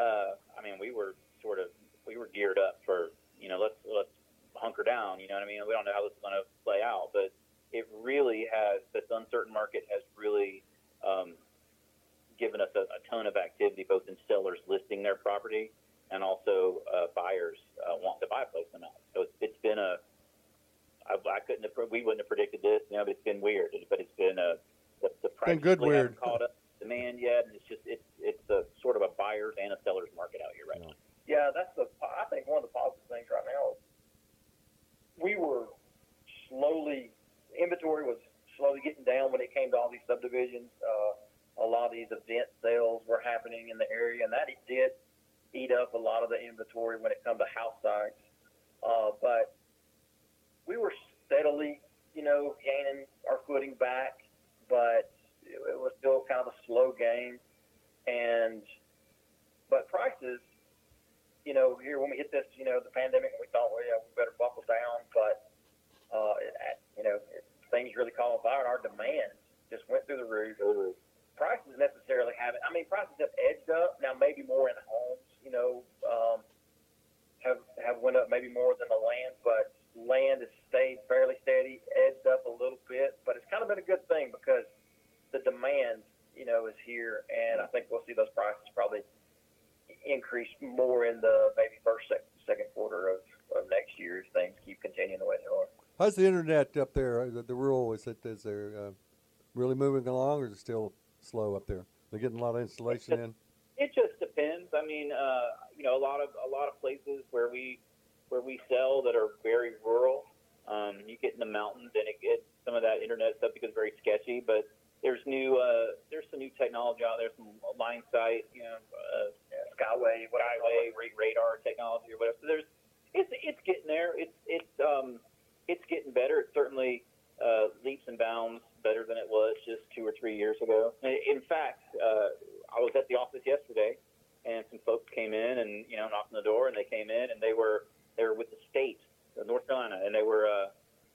uh, I mean, we were sort of we were geared up for you know let's let's hunker down. You know what I mean? We don't know how this is going to play out, but it really has this uncertain market has really um, given us a, a ton of activity, both in sellers listing their property and also uh, buyers uh, want to buy place them out. So it's, it's been a I, I couldn't have, we wouldn't have predicted this, you know, but it's been weird. But it's been a the, the price Been good weird. hasn't caught up demand yet, and it's just it's it's a sort of a buyer's and a seller's market out here right Yeah. now. Yeah, that's the. I think one of the positive things right now is we were slowly inventory was slowly getting down when it came to all these subdivisions. Uh, a lot of these event sales were happening in the area, and that it did eat up a lot of the inventory when it comes to house sites. Uh, but we were steadily, you know, gaining our footing back, but it, it was still kind of a slow game. And but prices you know, here when we hit this, you know, the pandemic, we thought, well, yeah, we better buckle down. But, uh, it, you know, it, things really caught fire, and our demand just went through the roof. Prices necessarily haven't. I mean, prices have edged up now, maybe more in homes. You know, um, have have went up maybe more than the land, but land has stayed fairly steady, edged up a little bit. But it's kind of been a good thing because the demand, you know, is here, and I think we'll see those prices probably increase more in the maybe first, second, second quarter of, of next year as things keep continuing the way they are. How's the internet up there? uh, The, the rural is it is there uh, really moving along, or is it still slow up there? They're getting a lot of installation in. It just depends. I mean, uh, you know, a lot of a lot of places where we where we sell that are very rural. Um, you get in the mountains, and it gets some of that internet stuff becomes very sketchy. But there's new uh, there's some new technology out there, some line sight, you know, uh, Yeah, Skyway, what I Skyway, radar technology or whatever. So there's it's it's getting there. It's it's um it's getting better. It's certainly uh, leaps and bounds better than it was just two or three years ago. In fact, uh, I was at the office yesterday, and some folks came in and you know knocked on the door, and they came in and they were they were with the state North Carolina, and they were uh,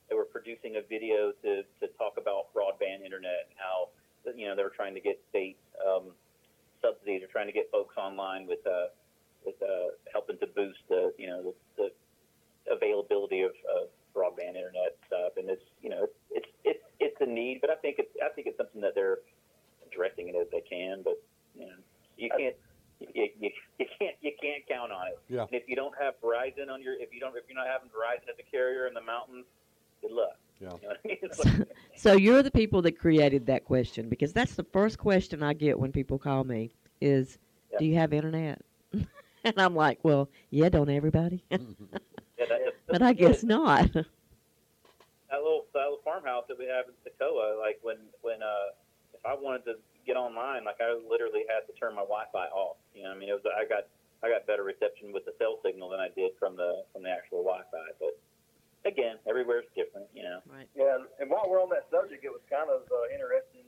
they were producing a video to to talk about broadband internet and how you know they were trying to get state um, subsidies, or trying to get folks online with uh, with uh, helping to boost the you know the, the availability of, of broadband internet stuff, and it's you know it's it's it's a need, but I think it's I think it's something that they're addressing it as they can, but you know you can't. You, you, you can't you can't count on it. Yeah. And if you don't have Verizon on your if you don't if you're not having Verizon as a carrier in the mountains, good luck. Yeah. You know what I mean? It's like- So you're the people that created that question because that's the first question I get when people call me is, Yeah. "Do you have internet?" and I'm like, "Well, yeah, don't everybody?" yeah, that, but I guess not. that little that little farmhouse that we have in Socoa, like when when uh if I wanted to get online, like I literally had to turn my Wi-Fi off. You know, I mean, it was I got I got better reception with the cell signal than I did from the from the actual Wi-Fi. But again, everywhere's different. You know. right. Yeah, and, and while we're on that subject, it was kind of uh, interesting.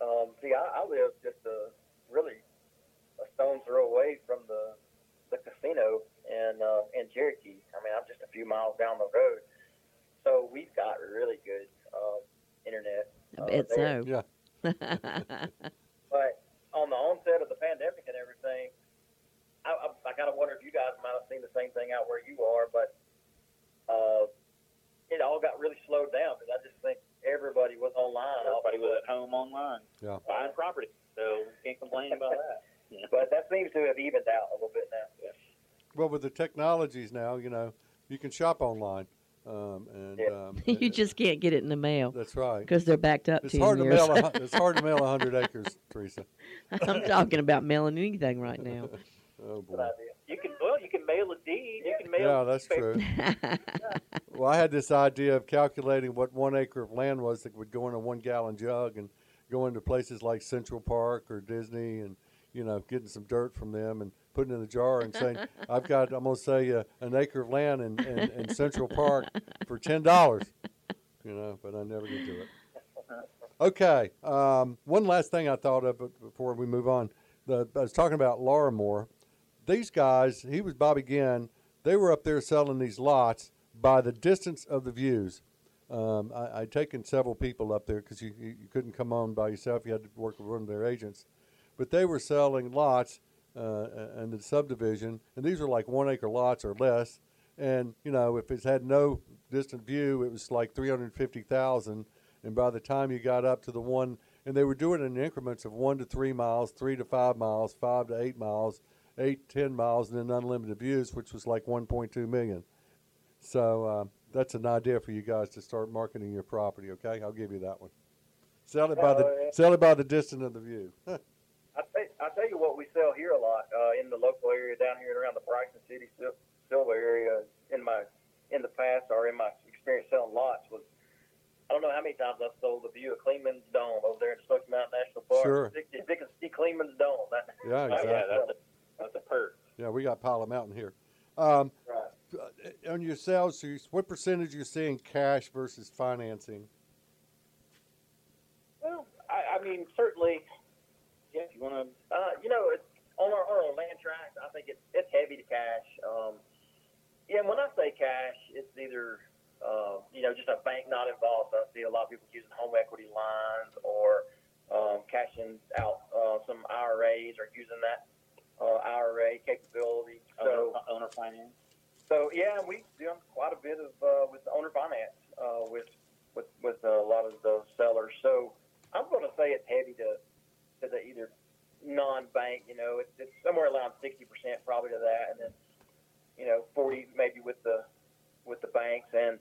Um, see, I, I live just a really a stone's throw away from the the casino in uh, in Cherokee. I mean, I'm just a few miles down the road, so we've got really good um, internet. I uh, bet there. so. Yeah. But on the onset of the pandemic and everything, I, I, I kind of wonder if you guys might have seen the same thing out where you are, but uh, it all got really slowed down because I just think everybody was online. Everybody was at home online Yeah. buying property, so can't complain about that. But that seems to have evened out a little bit now. Well, with the technologies now, you know, you can shop online, um, and Yeah. um, you just can't get it in the mail that's right. because they're backed up It's ten hard to mail. A, it's hard to mail a hundred acres, Teresa. I'm talking about mailing anything right now. Oh Good boy. Idea. You can well, you can mail a deed. You can mail. Yeah, that's paper- true. Well, I had this idea of calculating what one acre of land was that would go in a one gallon jug and go into places like Central Park or Disney and you know, getting some dirt from them and putting it in a jar and saying, "I've got, I'm going to say, uh, an acre of land in, in, in Central Park for ten dollars," you know. But I never did do it. Okay, um, one last thing I thought of before we move on. The, I was talking about Laurelmor. These guys, he was Bobby Ginn. They were up there selling these lots by the distance of the views. Um, I, I'd taken several people up there because you, you, couldn't come on by yourself. You had to work with one of their agents. But they were selling lots uh, in the subdivision, and these were like one acre lots or less. And you know, if it's had no distant view, it was like three hundred fifty thousand. And by the time you got up to the one, and they were doing it in increments of one to three miles, three to five miles, five to eight miles, eight ten miles, and then unlimited views, which was like one point two million. So uh, that's an idea for you guys to start marketing your property. Okay, I'll give you that one. Sell it by the Uh, sell it by the distance of the view. I tell, I tell you what we sell here a lot uh, in the local area down here and around the Bryson City, Sil- Sylva area. In my in the past or in my experience selling lots was I don't know how many times I've sold the view of Clingmans Dome over there in Smoky Mountain National Park. Sure. If you can see Clingmans Dome, that, yeah, oh, exactly. yeah, that's that's a perk. Yeah, we got Pilot Mountain here. Um, Right. on your sales, what percentage you're seeing cash versus financing? Well, I, I mean, certainly, yeah, if you want to, Uh, you know, it's, on our on our land tracts, I think it's it's heavy to cash. Um, yeah, when I say cash, it's either uh, you know just a bank not involved. I see a lot of people using home equity lines or um, cashing out uh, some IRAs or using that uh, IRA capability. So owner, owner finance. so yeah, we do quite a bit of uh, with the owner finance uh, with with with a lot of those sellers. So I'm going to say it's heavy to to the either non-bank. You know, it's, it's somewhere around sixty percent probably to that, and then you know forty maybe with the with the banks. And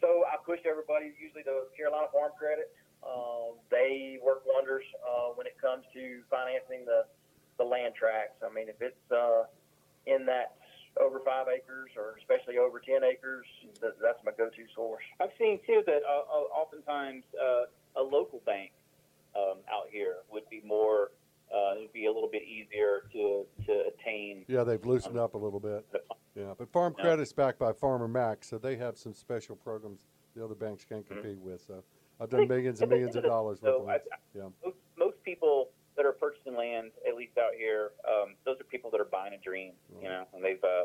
so I push everybody usually to Carolina Farm Credit. Um, they work wonders uh, when it comes to financing the the land tracts. I mean, if it's uh, in that over five acres or especially over 10 acres, th- that's my go-to source. I've seen too that uh, uh, oftentimes uh, a local bank um, out here would be more, uh, it'd be a little bit easier to to attain. Yeah, they've loosened up a little bit. Yeah, but Farm Yeah. Credit's backed by Farmer Mac, so they have some special programs the other banks can't Mm-hmm. compete with. So I've done millions and millions of dollars with So them. I, Yeah. most, most people that are purchasing land, at least out here, um, those are people that are buying a dream, you know, and they've uh,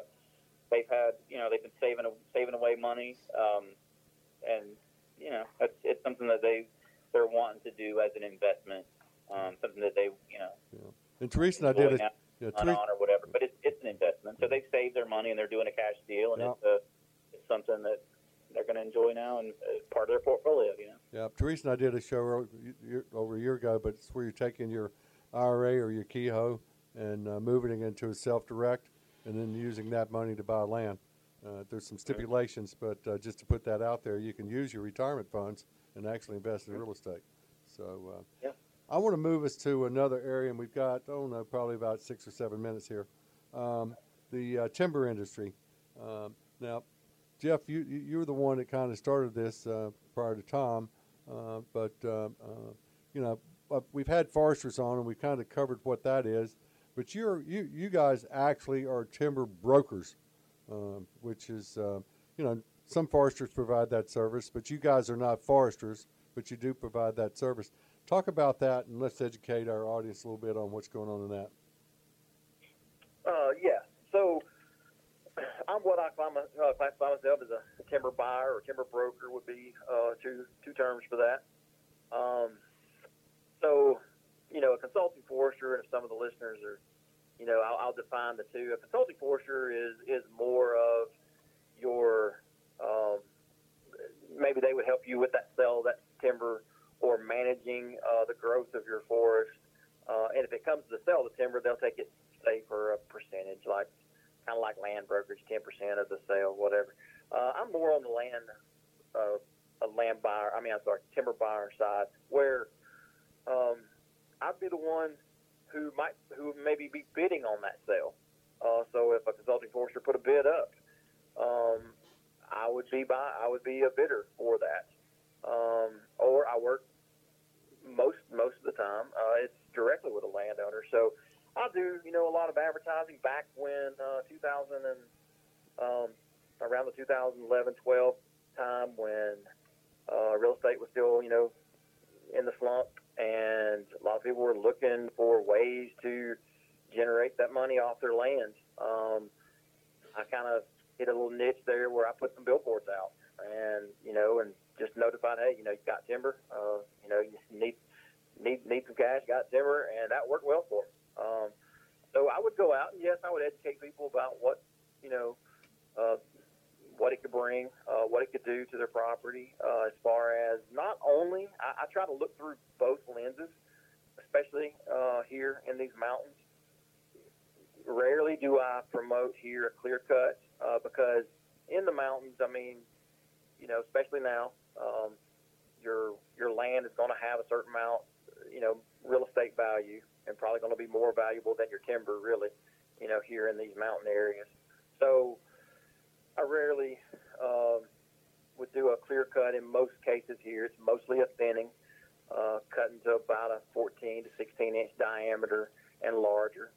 they've had, you know, they've been saving saving away money, um, and you know, it's, it's something that they they're wanting to do as an investment, um, something that they, you know, And Teresa and I did a now yeah, on, Teresa, on or whatever. But it's it's an investment, so they've saved their money and they're doing a cash deal, and Yeah. it's, uh, it's something that they're going to enjoy now and uh, part of their portfolio, you know. yeah, Teresa and I did a show o- y- y- over a year ago, but it's where you're taking your IRA or your Keogh and uh, moving it into a self-direct, and then using that money to buy land. Uh, there's some stipulations, but uh, just to put that out there, you can use your retirement funds and actually invest in real estate. So uh, Yeah. I want to move us to another area, and we've got, oh no, probably about six or seven minutes here. Um, the uh, timber industry. Um, now, Jeff, you, you were the one that kind of started this uh, prior to Tom, uh, but uh, uh, you know uh, we've had foresters on, and we've kind of covered what that is. But you're you you guys actually are timber brokers, um, which is you know some foresters provide that service, but you guys are not foresters, but you do provide that service. Talk about that, and let's educate our audience a little bit on what's going on in that. Uh, yeah. So I'm what I my, uh, classify myself as a timber buyer or timber broker would be uh, two two terms for that. Um, so you know, a consulting forester, and if some of the listeners are, you know, I'll, I'll define the two. A consulting forester is is more of your um, maybe they would help you with that sell that timber or managing uh, the growth of your forest. Uh, and if it comes to the sale of the timber, they'll take it say for a percentage, like kind of like land brokerage, ten percent of the sale, whatever. Uh, I'm more on the land, uh, a land buyer. I mean, I'm sorry, timber buyer side, where um, I'd be the one who might, who maybe be bidding on that sale. Uh, so if a consulting forester put a bid up, um, I would be buy, I would be a bidder for that. Um, or I work most most of the time. Uh, it's directly with a landowner, so I do, you know, a lot of advertising back when uh, 2000 and um, around the 2011, 12 time when uh, real estate was still, you know, in the slump, and a lot of people were looking for ways to generate that money off their land. Um, I kind of hit a little niche there where I put some billboards out, and you know, and just notified, hey, you know, you got timber, uh, you know, you need need need some cash, got timber, and that worked well for me. Um, so I would go out, and yes, I would educate people about what you know, uh, what it could bring, uh, what it could do to their property. Uh, as far as not only, I, I try to look through both lenses, especially uh, here in these mountains. Rarely do I promote here a clear cut uh, because in the mountains, I mean, you know, especially now, um, your your land is going to have a certain amount, you know, real estate value, and probably going to be more valuable than your timber, really, you know, here in these mountain areas. So I rarely um, would do a clear cut. In most cases here, it's mostly a thinning, uh, cutting to about a 14 to 16 inch diameter and larger.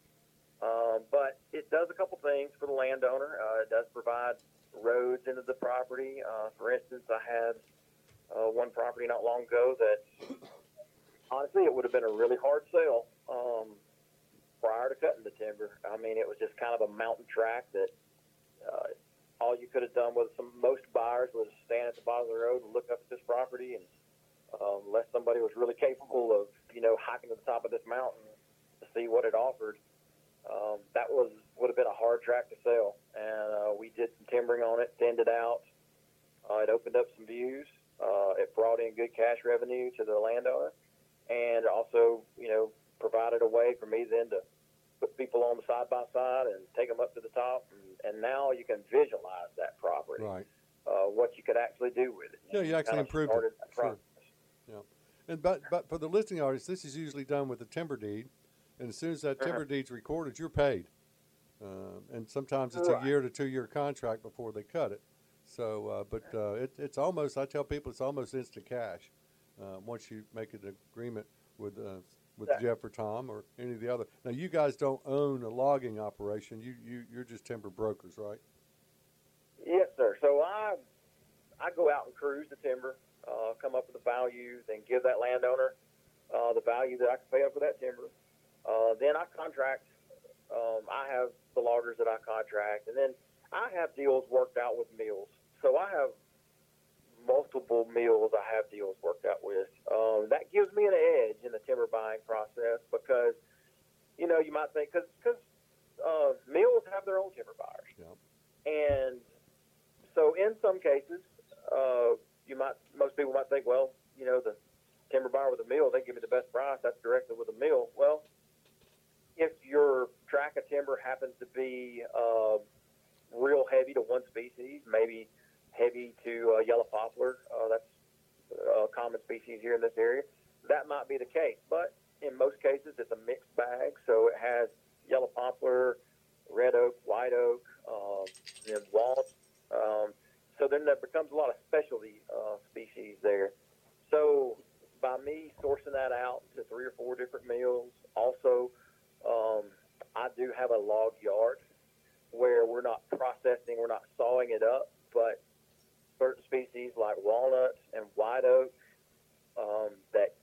Um, but it does a couple things for the landowner. Uh, it does provide roads into the property. Uh, for instance, I had uh, one property not long ago that honestly it would have been a really hard sale um, prior to cutting the timber. I mean, it was just kind of a mountain track that uh, all you could have done was some most buyers was stand at the bottom of the road and look up at this property, and um, unless somebody was really capable of you know hiking to the top of this mountain to see what it offered, um, that was would have been a hard track to sell. And uh, we did some timbering on it, thinned it out. Uh, it opened up some views. Uh, it brought in good cash revenue to the landowner, and also you know provided a way for me then to put people on the side by side and take them up to the top, and, and now you can visualize that property, Right. uh, what you could actually do with it. Yeah, you actually Kind of improved it. Sure. process. And but but for the listing audience, this is usually done with a timber deed, and as soon as that timber Uh-huh. deed's recorded, you're paid. Uh, and sometimes it's Right. a year to two year contract before they cut it. So, uh, but uh, it, it's almost I tell people it's almost instant cash uh, once you make an agreement with uh, with Yeah. Jeff or Tom or any of the other. Now, you guys don't own a logging operation. You you you're just timber brokers, right? Yes, sir. So I I go out and cruise the timber, uh, come up with the values, and give that landowner uh, the value that I can pay up for that timber. Uh, then I contract. Um, I have the loggers that I contract, and then I have deals worked out with mills. So I have multiple mills I have deals worked out with. Um, that gives me an edge in the timber buying process because, you know, you might think because because uh, mills have their own timber buyers, Yeah. and so in some cases, uh, you might most people might think, well, you know, the timber buyer with a mill, they give me the best price. That's directly with a mill. Well, if your track of timber happens to be uh, real heavy to one species, maybe heavy to uh, yellow poplar, uh, that's a common species here in this area. That might be the case, but in most cases, it's a mixed bag. So it has yellow poplar, red oak, white oak, um, then walnut. Um, so then there becomes a lot of specialty uh, species there. So by me sourcing that out to three or four different mills, also um, I do have a log yard where we're not processing, we're not sawing it up, but certain species like walnut and white oak um, that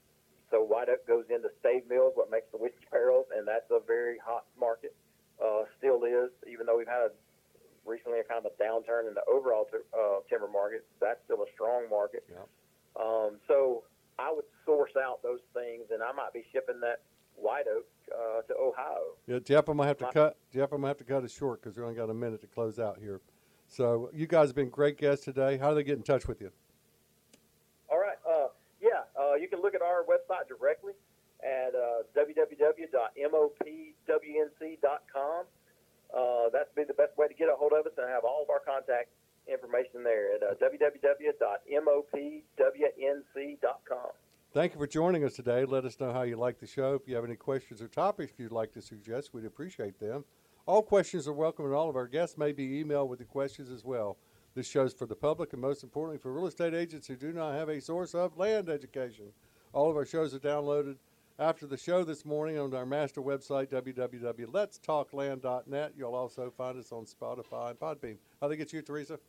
so white oak goes into stave mills, what makes the whiskey barrels, and that's a very hot market. Uh, still is, even though we've had a, recently a kind of a downturn in the overall t- uh, timber market. That's still a strong market. Yeah. Um, so I would source out those things, and I might be shipping that white oak uh, to Ohio. Yeah, Jeff, I'm gonna have to My- cut. Jeff, I'm gonna have to cut it short because we only got a minute to close out here. So you guys have been great guests today. How do they get in touch with you? All right. Uh, yeah, uh, you can look at our website directly at uh, www.mopwnc.com. Uh, that'd be the best way to get a hold of us and have all of our contact information there at uh, www.mopwnc.com. Thank you for joining us today. Let us know how you like the show. If you have any questions or topics you'd like to suggest, we'd appreciate them. All questions are welcome, and all of our guests may be emailed with the questions as well. This show's for the public and most importantly for real estate agents who do not have a source of land education. All of our shows are downloaded after the show this morning on our master website, www.letstalkland.net. You'll also find us on Spotify and Podbean. How they get you, Teresa?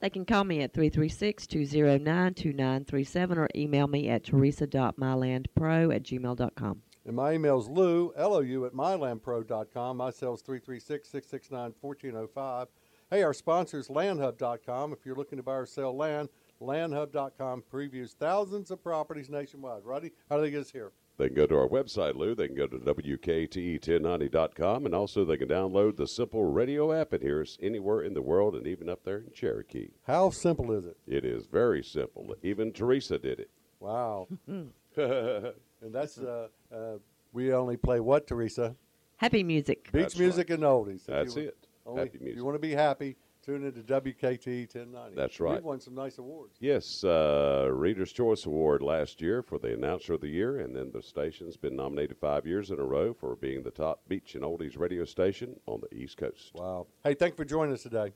They can call me at 336 209 2937 or email me at teresa.mylandpro at gmail.com. And my email is lou, L-O-U, at mylandpro.com. My cell's 336-669-1405. Hey, our sponsor is landhub.com. If you're looking to buy or sell land, landhub.com previews thousands of properties nationwide. Roddy, how do they get us here? They can go to our website, Lou. They can go to WKTE1090.com, and also they can download the simple radio app and hear us anywhere in the world and even up there in Cherokee. How simple is it? It is very simple. Even Teresa did it. Wow. and that's, uh, uh, we only play what, Teresa? Happy music. Beach That's music and oldies. If That's you, it. Only, Happy If you want to be happy, tune into WKT 1090. That's right. We've won some nice awards. Yes, uh, Reader's Choice Award last year for the Announcer of the Year, and then the station's been nominated five years in a row for being the top beach and oldies radio station on the East Coast. Wow. Hey, thank you for joining us today.